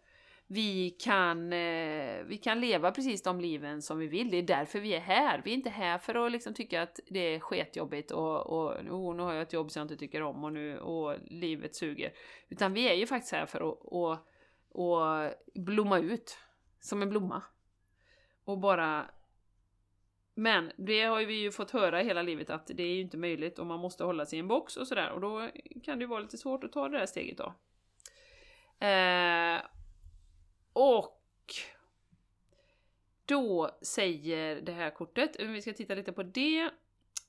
Vi kan, eh, vi kan leva precis de liven som vi vill. Det är därför vi är här. Vi är inte här för att liksom tycka att det är sketjobbigt och, och oh, nu har jag ett jobb som jag inte tycker om och, nu, och livet suger. Utan vi är ju faktiskt här för att och, och blomma ut som en blomma. Och bara... Men det har vi ju fått höra hela livet att det är ju inte möjligt och man måste hålla sig i en box och sådär och då kan det ju vara lite svårt att ta det där steget då. Eh, och då säger det här kortet, vi ska titta lite på det.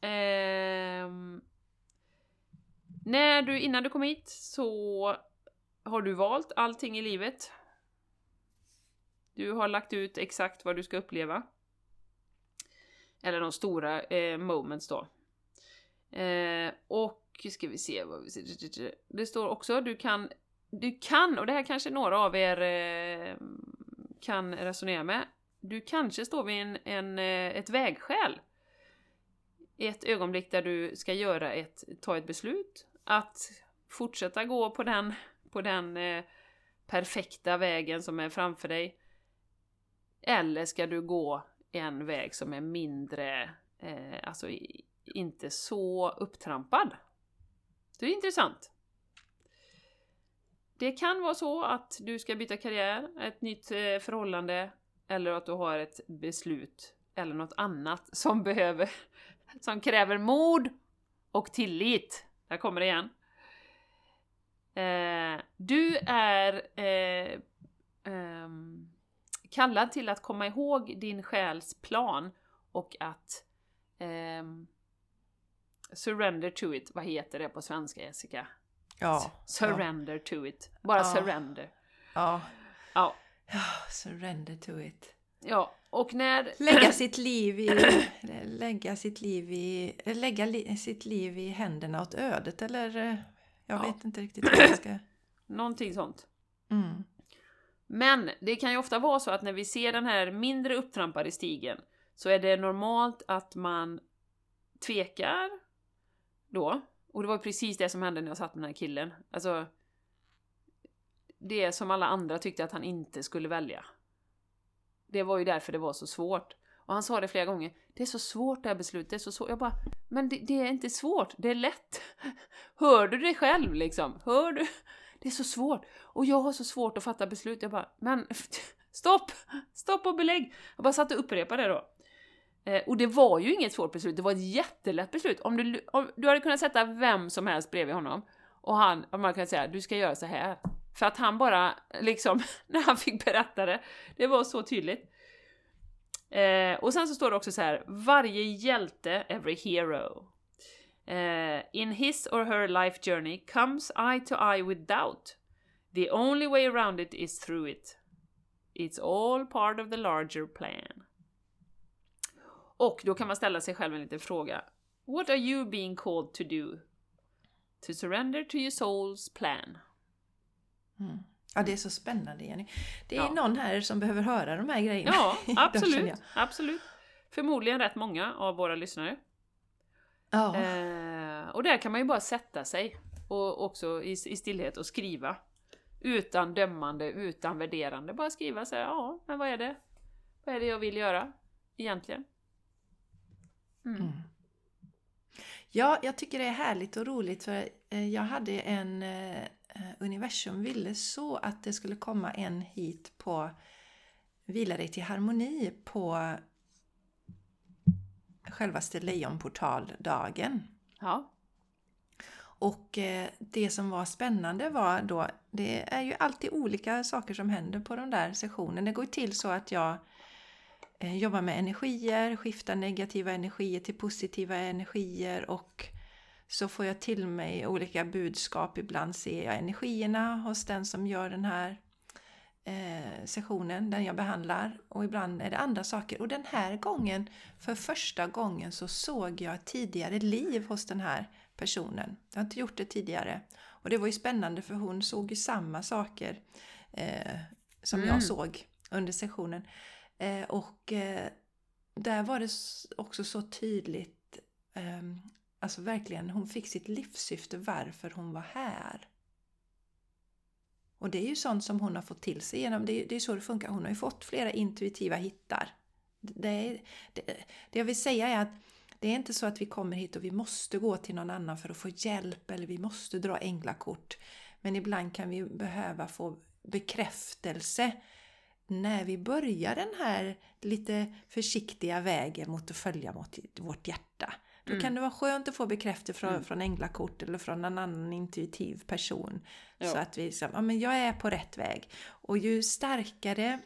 Eh, när du, innan du kom hit så har du valt allting i livet. Du har lagt ut exakt vad du ska uppleva. Eller de stora eh, moments då. Eh, och ska vi se vad vi ser. Det står också, du kan du kan, och det här kanske några av er eh, kan resonera med, du kanske står vid en, en, eh, ett vägskäl. Ett ögonblick där du ska göra ett, ta ett beslut, att fortsätta gå på den, på den eh, perfekta vägen som är framför dig. Eller ska du gå en väg som är mindre, eh, alltså inte så upptrampad? Det är intressant. Det kan vara så att du ska byta karriär, ett nytt eh, förhållande eller att du har ett beslut eller något annat som behöver, som kräver mod och tillit. Där kommer det igen. Eh, du är eh, eh, kallad till att komma ihåg din själs plan och att eh, surrender to it. Vad heter det på svenska Jessica? Ja. Surrender ja. to it. Bara ja. surrender. Ja. ja. Surrender to it. Ja, och när... Lägga sitt liv i... lägga sitt liv i... Lägga li, sitt liv i händerna åt ödet eller... Jag ja. vet inte riktigt hur jag ska... Någonting sånt. Mm. Men det kan ju ofta vara så att när vi ser den här mindre upptrampade stigen så är det normalt att man tvekar då och det var precis det som hände när jag satt med den här killen. Alltså, det som alla andra tyckte att han inte skulle välja. Det var ju därför det var så svårt. Och han sa det flera gånger. Det är så svårt det här beslutet, det är så svårt. Jag bara, men det, det är inte svårt, det är lätt. Hör du det själv liksom? Hör du? Det är så svårt. Och jag har så svårt att fatta beslut. Jag bara, men stopp! Stopp och belägg! Jag bara satt och upprepade det då. Eh, och det var ju inget svårt beslut, det var ett jättelätt beslut. Om du, om du hade kunnat sätta vem som helst bredvid honom och han, om man kan säga du ska göra så här. För att han bara, liksom, när han fick berätta det, det var så tydligt. Eh, och sen så står det också så här, varje hjälte, every hero. Eh, in his or her life journey comes eye to eye with doubt. The only way around it is through it. It's all part of the larger plan. Och då kan man ställa sig själv en liten fråga. What are you being called to do? To surrender to your soul's plan. Mm. Ja, det är så spännande Jenny. Det är ja. någon här som behöver höra de här grejerna. Ja, absolut. absolut. Förmodligen rätt många av våra lyssnare. Ja. Eh, och där kan man ju bara sätta sig och också i, i stillhet och skriva. Utan dömande, utan värderande. Bara skriva så här, ja, men vad är det? Vad är det jag vill göra egentligen? Mm. mm. Ja, jag tycker det är härligt och roligt för eh, jag hade en eh, Universum ville så att det skulle komma en hit på Vila dig till harmoni på självaste lejonportaldagen. Ja. Och eh, det som var spännande var då, det är ju alltid olika saker som händer på de där sessionerna. Det går till så att jag Eh, jobba med energier, skifta negativa energier till positiva energier och så får jag till mig olika budskap. Ibland ser jag energierna hos den som gör den här eh, sessionen, den jag behandlar. Och ibland är det andra saker. Och den här gången, för första gången, så såg jag tidigare liv hos den här personen. Jag har inte gjort det tidigare. Och det var ju spännande för hon såg ju samma saker eh, som Mm. jag såg under sessionen. Eh, och eh, där var det också så tydligt, eh, alltså verkligen, hon fick sitt livssyfte varför hon var här. Och det är ju sånt som hon har fått till sig genom, det är, det är så det funkar, hon har ju fått flera intuitiva hittar. Det, är, det, det jag vill säga är att det är inte så att vi kommer hit och vi måste gå till någon annan för att få hjälp eller vi måste dra änglakort. Men ibland kan vi behöva få bekräftelse när vi börjar den här lite försiktiga vägen mot att följa mot vårt hjärta. Då Mm. kan det vara skönt att få bekräftelse från, Mm. från änglakort eller från en annan intuitiv person. Ja. Så att vi säger, ja men jag är på rätt väg. Och ju starkare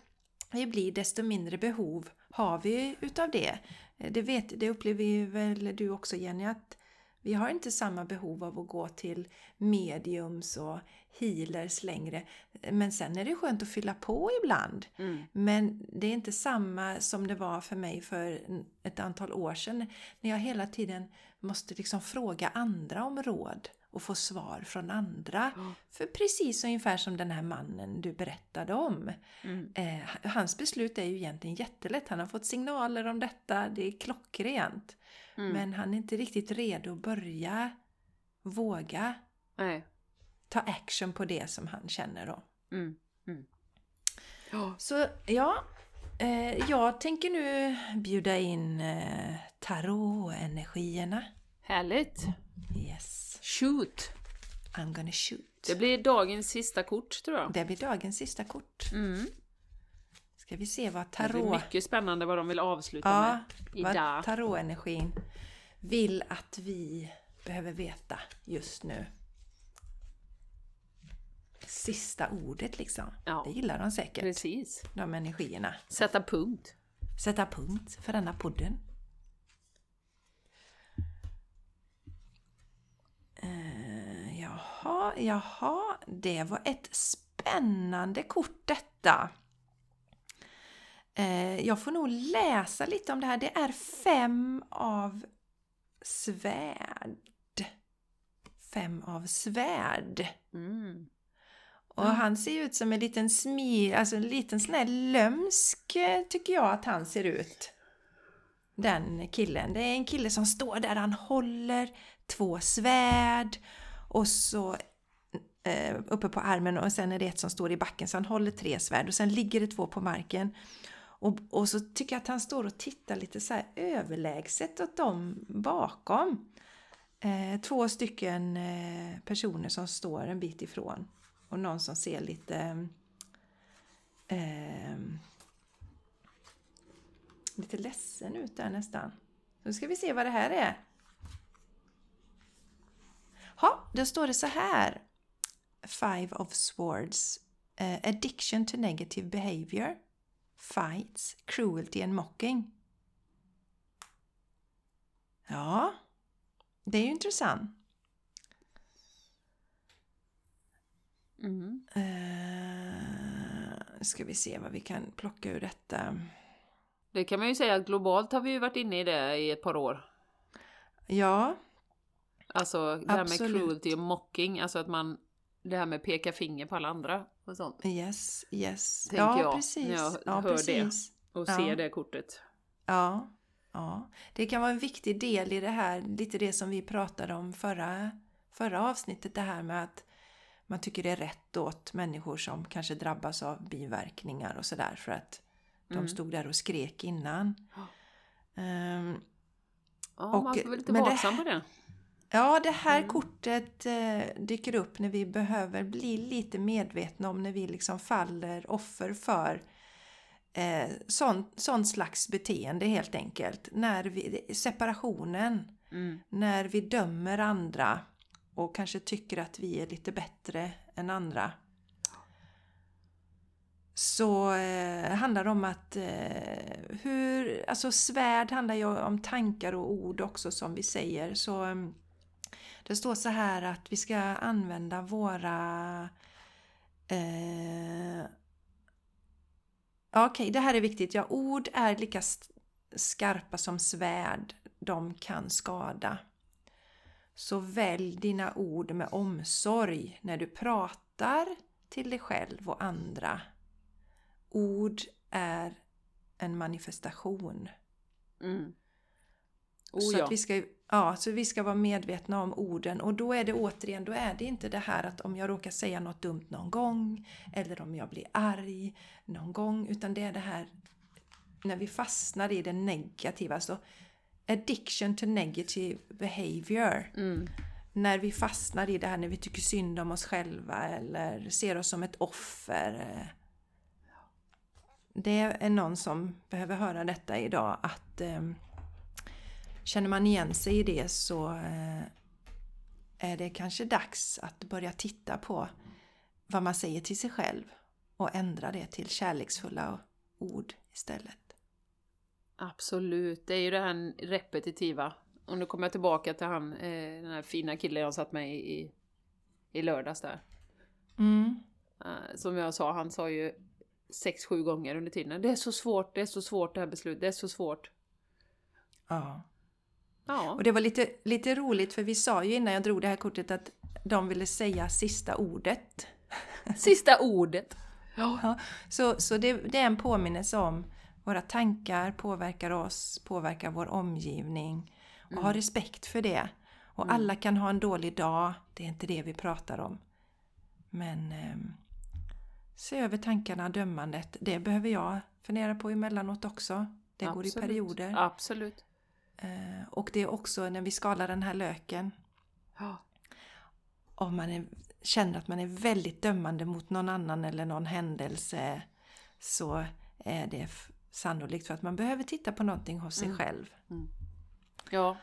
vi blir desto mindre behov har vi utav det. Det, vet, det upplever ju väl du också Jenny att vi har inte samma behov av att gå till mediums och healers längre. Men sen är det skönt att fylla på ibland. Mm. Men det är inte samma som det var för mig för ett antal år sedan. När jag hela tiden måste liksom fråga andra om råd och få svar från andra. Ja. För precis ungefär som den här mannen du berättade om. Mm. Eh, hans beslut är ju egentligen jättelätt. Han har fått signaler om detta, det är klockrent. Mm. Men han är inte riktigt redo att börja våga Nej. ta action på det som han känner då. Mm. Mm. Så ja, eh, jag tänker nu bjuda in eh, tarot-energierna. Härligt! Yes, Shoot! I'm gonna shoot. Det blir dagens sista kort tror jag. Det blir dagens sista kort. Mm. Ska vi se vad Det blir tarot... mycket spännande vad de vill avsluta Ja, med vad idag. tarotenergin vill att vi behöver veta just nu. Sista ordet liksom. Ja. Det gillar de säkert, Precis. de energierna. Sätta punkt. Sätta punkt för denna podden. Eh, jaha, jaha, det var ett spännande kort detta. Eh, jag får nog läsa lite om det här. Det är fem av svärd. Fem av svärd. Mm. Och han ser ut som en liten smir, alltså en liten sån här lömsk eh, tycker jag att han ser ut. Den killen. Det är en kille som står där, han håller två svärd och så eh, uppe på armen och sen är det ett som står i backen så han håller tre svärd och sen ligger det två på marken. Och, och så tycker jag att han står och tittar lite så här överlägset åt dem bakom. Eh, två stycken eh, personer som står en bit ifrån. Och någon som ser lite... Eh, lite ledsen ut där nästan. Nu ska vi se vad det här är. Ja, då står det så här. Five of Swords. Eh, addiction to negative behavior. Fights, cruelty and mocking. Ja, det är ju intressant. Mm. Uh, ska vi se vad vi kan plocka ur detta. Det kan man ju säga att globalt har vi ju varit inne i det i ett par år. Ja, Alltså det här med Absolut. cruelty och mocking, alltså att man det här med peka finger på alla andra och sånt. yes, yes. Tänker ja, jag precis. när jag ja, hör det. precis. Och Ja. se det kortet. Ja, ja. Det kan vara en viktig del i det här, lite det som vi pratade om förra, förra avsnittet, det här med att man tycker det är rätt åt människor som kanske drabbas av biverkningar och sådär för att de Mm. stod där och skrek innan. Ja. Ehm, Ja, Och- man får vara lite det- vaksam på det. Ja, det här Mm. kortet eh, dyker upp när vi behöver bli lite medvetna om när vi liksom faller offer för eh, sån, sån slags beteende helt enkelt. När vi, separationen, Mm. när vi dömer andra och kanske tycker att vi är lite bättre än andra. Så eh, handlar det om att eh, hur, alltså svärd handlar ju om tankar och ord också som vi säger. Så eh, det står så här att vi ska använda våra... Eh, Okej, okay, det här är viktigt. Ja, ord är lika skarpa som svärd. De kan skada. Så välj dina ord med omsorg när du pratar till dig själv och andra. Ord är en manifestation. Mm. Oh, så, ja. att vi ska, ja, så vi ska vara medvetna om orden och då är det återigen, då är det inte det här att om jag råkar säga något dumt någon gång eller om jag blir arg någon gång utan det är det här när vi fastnar i det negativa. Alltså addiction to negative behavior. Mm. När vi fastnar i det här när vi tycker synd om oss själva eller ser oss som ett offer. Det är någon som behöver höra detta idag att eh, känner man igen sig i det så eh, är det kanske dags att börja titta på vad man säger till sig själv och ändra det till kärleksfulla ord istället. Absolut, det är ju det här repetitiva. Och nu kommer jag tillbaka till han, eh, den här fina killen jag satt med i, i lördags där. Mm. Eh, som jag sa, han sa ju sex, sju gånger under tiden. Det är så svårt, det är så svårt det här beslutet, det är så svårt. Ja. Ja. Och det var lite, lite roligt för vi sa ju innan jag drog det här kortet att de ville säga sista ordet. Sista ordet! Ja. ja så så det, det är en påminnelse om våra tankar påverkar oss, påverkar vår omgivning. Och mm. ha respekt för det. Och mm. alla kan ha en dålig dag, det är inte det vi pratar om. Men eh, se över tankarna, dömandet. Det behöver jag fundera på emellanåt också. Det Absolut. går i perioder. Absolut. Eh, och det är också när vi skalar den här löken. Ja. Om man är, känner att man är väldigt dömande mot någon annan eller någon händelse så är det sannolikt för att man behöver titta på någonting hos sig mm. själv. Mm. Ja.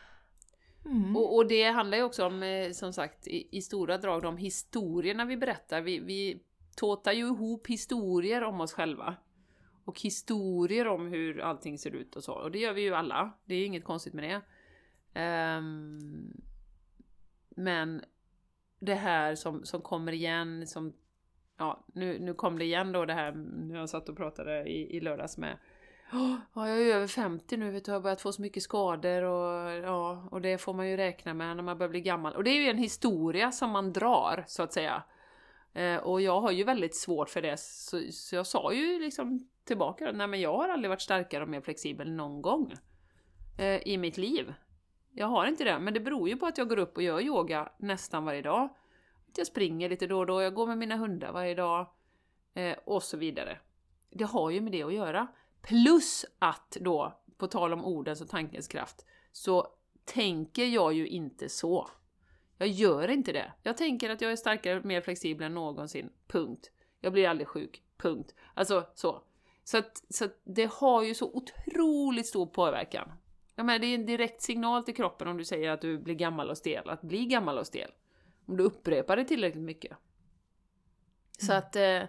Mm. Och, och, det handlar ju också om, eh, som sagt, i, i, stora drag de historierna vi berättar. Vi, vi tåtar ju ihop historier om oss själva. Och historier om hur allting ser ut och så. Och det gör vi ju alla. Det är inget konstigt med det. Um, men det här som, som kommer igen, som... Ja, nu, nu kom det igen då det här när jag satt och pratade i, i lördags med Ja, jag är över 50 nu, vet du, jag har börjat få så mycket skador och, ja, och det får man ju räkna med när man börjar bli gammal. Och det är ju en historia som man drar, så att säga. Eh, och jag har ju väldigt svårt för det, så, så jag sa ju liksom tillbaka nej men jag har aldrig varit starkare och mer flexibel någon gång eh, i mitt liv. Jag har inte det, men det beror ju på att jag går upp och gör yoga nästan varje dag. Jag springer lite då och då, jag går med mina hundar varje dag eh, och så vidare. Det har ju med det att göra. Plus att då, på tal om ordens och tankens kraft, så tänker jag ju inte så. Jag gör inte det. Jag tänker att jag är starkare och mer flexibel än någonsin. Punkt. Jag blir aldrig sjuk. Punkt. Alltså så. Så, att, så att det har ju så otroligt stor påverkan. Jag menar, det är en direkt signal till kroppen om du säger att du blir gammal och stel, att bli gammal och stel. Om du upprepar det tillräckligt mycket. Mm. Så att eh,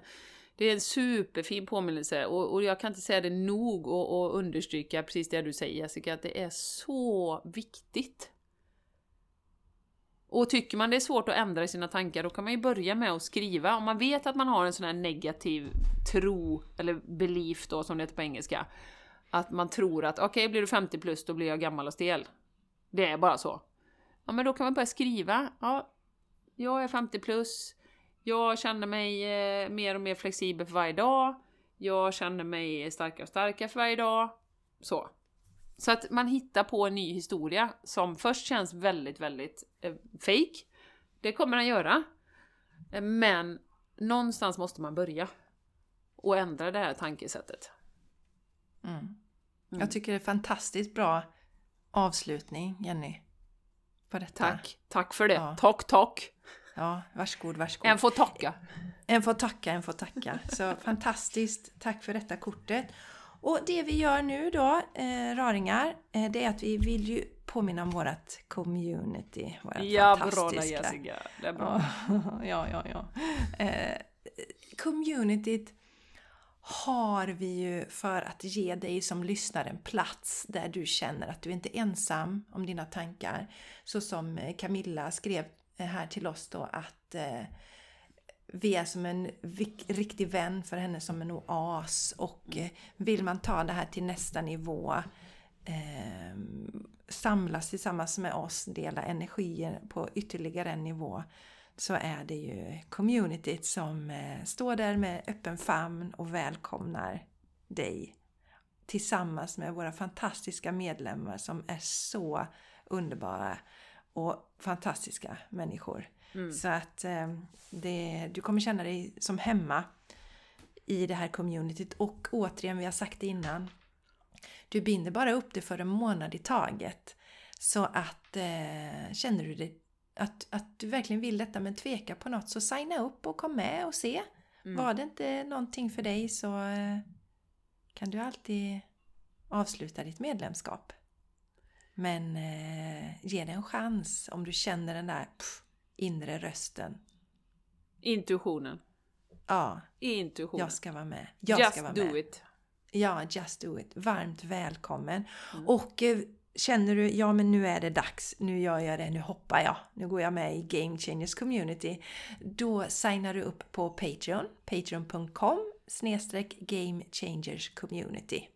det är en superfin påminnelse och, och jag kan inte säga det nog och, och understryka precis det du säger Jessica, att det är så viktigt. Och tycker man det är svårt att ändra sina tankar, då kan man ju börja med att skriva. Om man vet att man har en sån här negativ tro, eller belief då som det heter på engelska. Att man tror att okej, okay, blir du 50 plus då blir jag gammal och stel. Det är bara så. Ja, men då kan man börja skriva. Ja, jag är 50 plus. Jag känner mig eh, mer och mer flexibel för varje dag. Jag känner mig starkare och starkare för varje dag. Så. Så att man hittar på en ny historia som först känns väldigt, väldigt eh, fake. Det kommer den göra. Eh, men någonstans måste man börja. Och ändra det här tankesättet. Mm. Mm. Jag tycker det är fantastiskt bra avslutning, Jenny. På detta. Tack. Tack för det. Ja. Tack, tack. Ja, varsågod, varsågod. En får tacka. En får tacka, en får tacka. Så fantastiskt. Tack för detta kortet. Och det vi gör nu då, eh, raringar, eh, det är att vi vill ju påminna om vårt community. Vårat ja, bra Jessica. Det är bra. ja, ja, ja. Eh, communityt har vi ju för att ge dig som lyssnar en plats där du känner att du inte är ensam om dina tankar. Så som Camilla skrev eh, här till oss då att eh, vi är som en riktig vän för henne som en oas och eh, vill man ta det här till nästa nivå eh, samlas tillsammans med oss, dela energier på ytterligare en nivå så är det ju communityt som eh, står där med öppen famn och välkomnar dig tillsammans med våra fantastiska medlemmar som är så underbara och fantastiska människor. Mm. Så att eh, det, du kommer känna dig som hemma i det här communityt och återigen, vi har sagt det innan, du binder bara upp det för en månad i taget. Så att eh, känner du dig att, att du verkligen vill detta men tvekar på något så signa upp och kom med och se. Mm. Var det inte någonting för dig så eh, kan du alltid avsluta ditt medlemskap. Men eh, ge det en chans om du känner den där pff, inre rösten. Intuitionen. Ja. Intuitionen. Jag ska vara med. Jag just ska vara do med. it. Ja, just do it. Varmt välkommen. Mm. Och eh, Känner du, ja men nu är det dags, nu gör jag det, nu hoppar jag, nu går jag med i Game Changers Community. Då signar du upp på Patreon, patreon.com snedstreck Game Changers Community.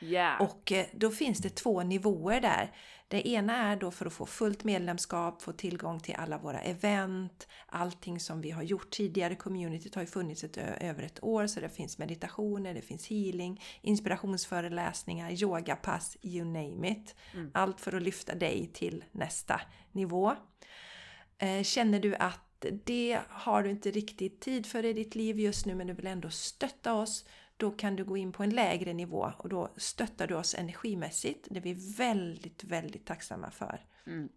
Yeah. Och eh, då finns det två nivåer där. Det ena är då för att få fullt medlemskap, få tillgång till alla våra event, allting som vi har gjort tidigare. Communityt har ju funnits ett, över ett år så det finns meditationer, det finns healing, inspirationsföreläsningar, yogapass, you name it. Mm. Allt för att lyfta dig till nästa nivå. Eh, känner du att det har du inte riktigt tid för i ditt liv just nu men du vill ändå stötta oss då kan du gå in på en lägre nivå och då stöttar du oss energimässigt. Det är vi väldigt, väldigt tacksamma för. Mm.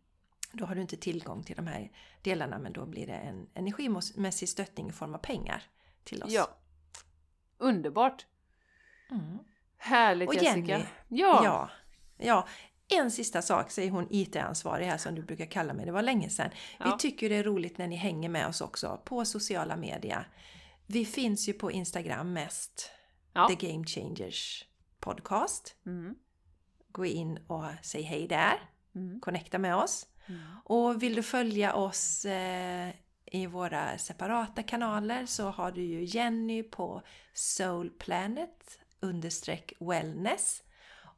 Då har du inte tillgång till de här delarna men då blir det en energimässig stöttning i form av pengar till oss. Ja. Underbart! Mm. Härligt och Jessica! Jenny, ja. ja! Ja, en sista sak säger hon IT-ansvarig här som du brukar kalla mig, det var länge sedan. Ja. Vi tycker det är roligt när ni hänger med oss också på sociala medier. Vi finns ju på Instagram mest ja. The Game Changers podcast. Mm. Gå in och säg hej där. Mm. Connecta med oss. Mm. Och vill du följa oss eh, i våra separata kanaler så har du ju Jenny på Soulplanet understreck wellness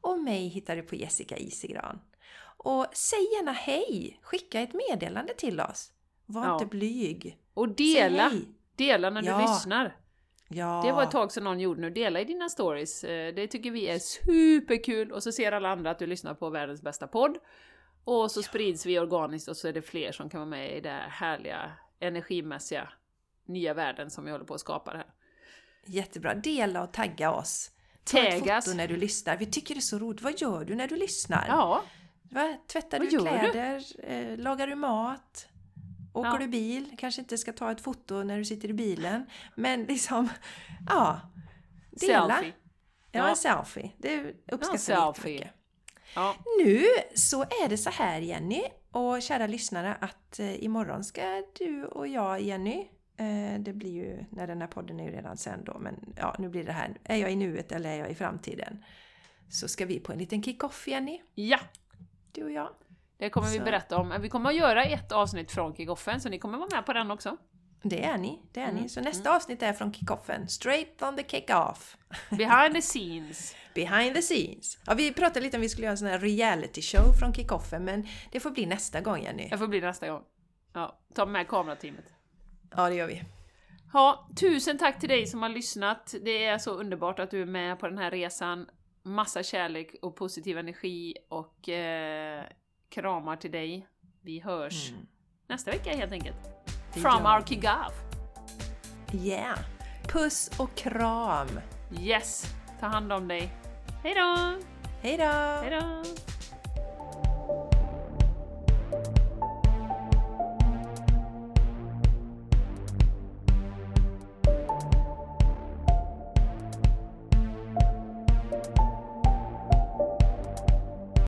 och mig hittar du på Jessica Isigran. Och säg gärna hej! Skicka ett meddelande till oss. Var ja. inte blyg. Och dela! Dela när du ja. lyssnar. Ja. Det var ett tag sedan någon gjorde nu. Dela i dina stories. Eh, det tycker vi är superkul. Och så ser alla andra att du lyssnar på världens bästa podd. Och så ja. sprids vi organiskt och så är det fler som kan vara med i den härliga energimässiga nya världen som vi håller på att skapa här. Jättebra. Dela och tagga oss. Ta ett foto när du lyssnar. Vi tycker det är så roligt. Vad gör du när du lyssnar? Ja. Va? Tvättar Vad du kläder? Du? Eh, lagar du mat? Åker ja. du bil, kanske inte ska ta ett foto när du sitter i bilen. Men liksom, ja. Dela. Selfie. Ja, ja. en selfie. Det uppskattar ja, vi mycket. Ja. Nu så är det så här Jenny och kära lyssnare att eh, imorgon ska du och jag Jenny eh, det blir ju, när den här podden är ju redan sen då, men ja, nu blir det här. Är jag i nuet eller är jag i framtiden? Så ska vi på en liten kick-off Jenny. Ja! Du och jag. Det kommer så. vi berätta om. Vi kommer att göra ett avsnitt från kickoffen, så ni kommer vara med på den också. Det är ni, det är mm. ni. Så nästa mm. avsnitt är från kickoffen. Straight on the kick-off. Behind the scenes. Behind the scenes. Ja, vi pratade lite om vi skulle göra en sån här reality show från kickoffen, men det får bli nästa gång Jenny. Det får bli nästa gång. Ja, ta med kamerateamet. Ja, det gör vi. Ja, tusen tack till dig som har lyssnat. Det är så underbart att du är med på den här resan. Massa kärlek och positiv energi och eh, Kramar till dig. Vi hörs mm. nästa vecka helt enkelt. Det From our Kigav. Yeah! Puss och kram! Yes! Ta hand om dig. Hejdå! Hejdå! Hejdå!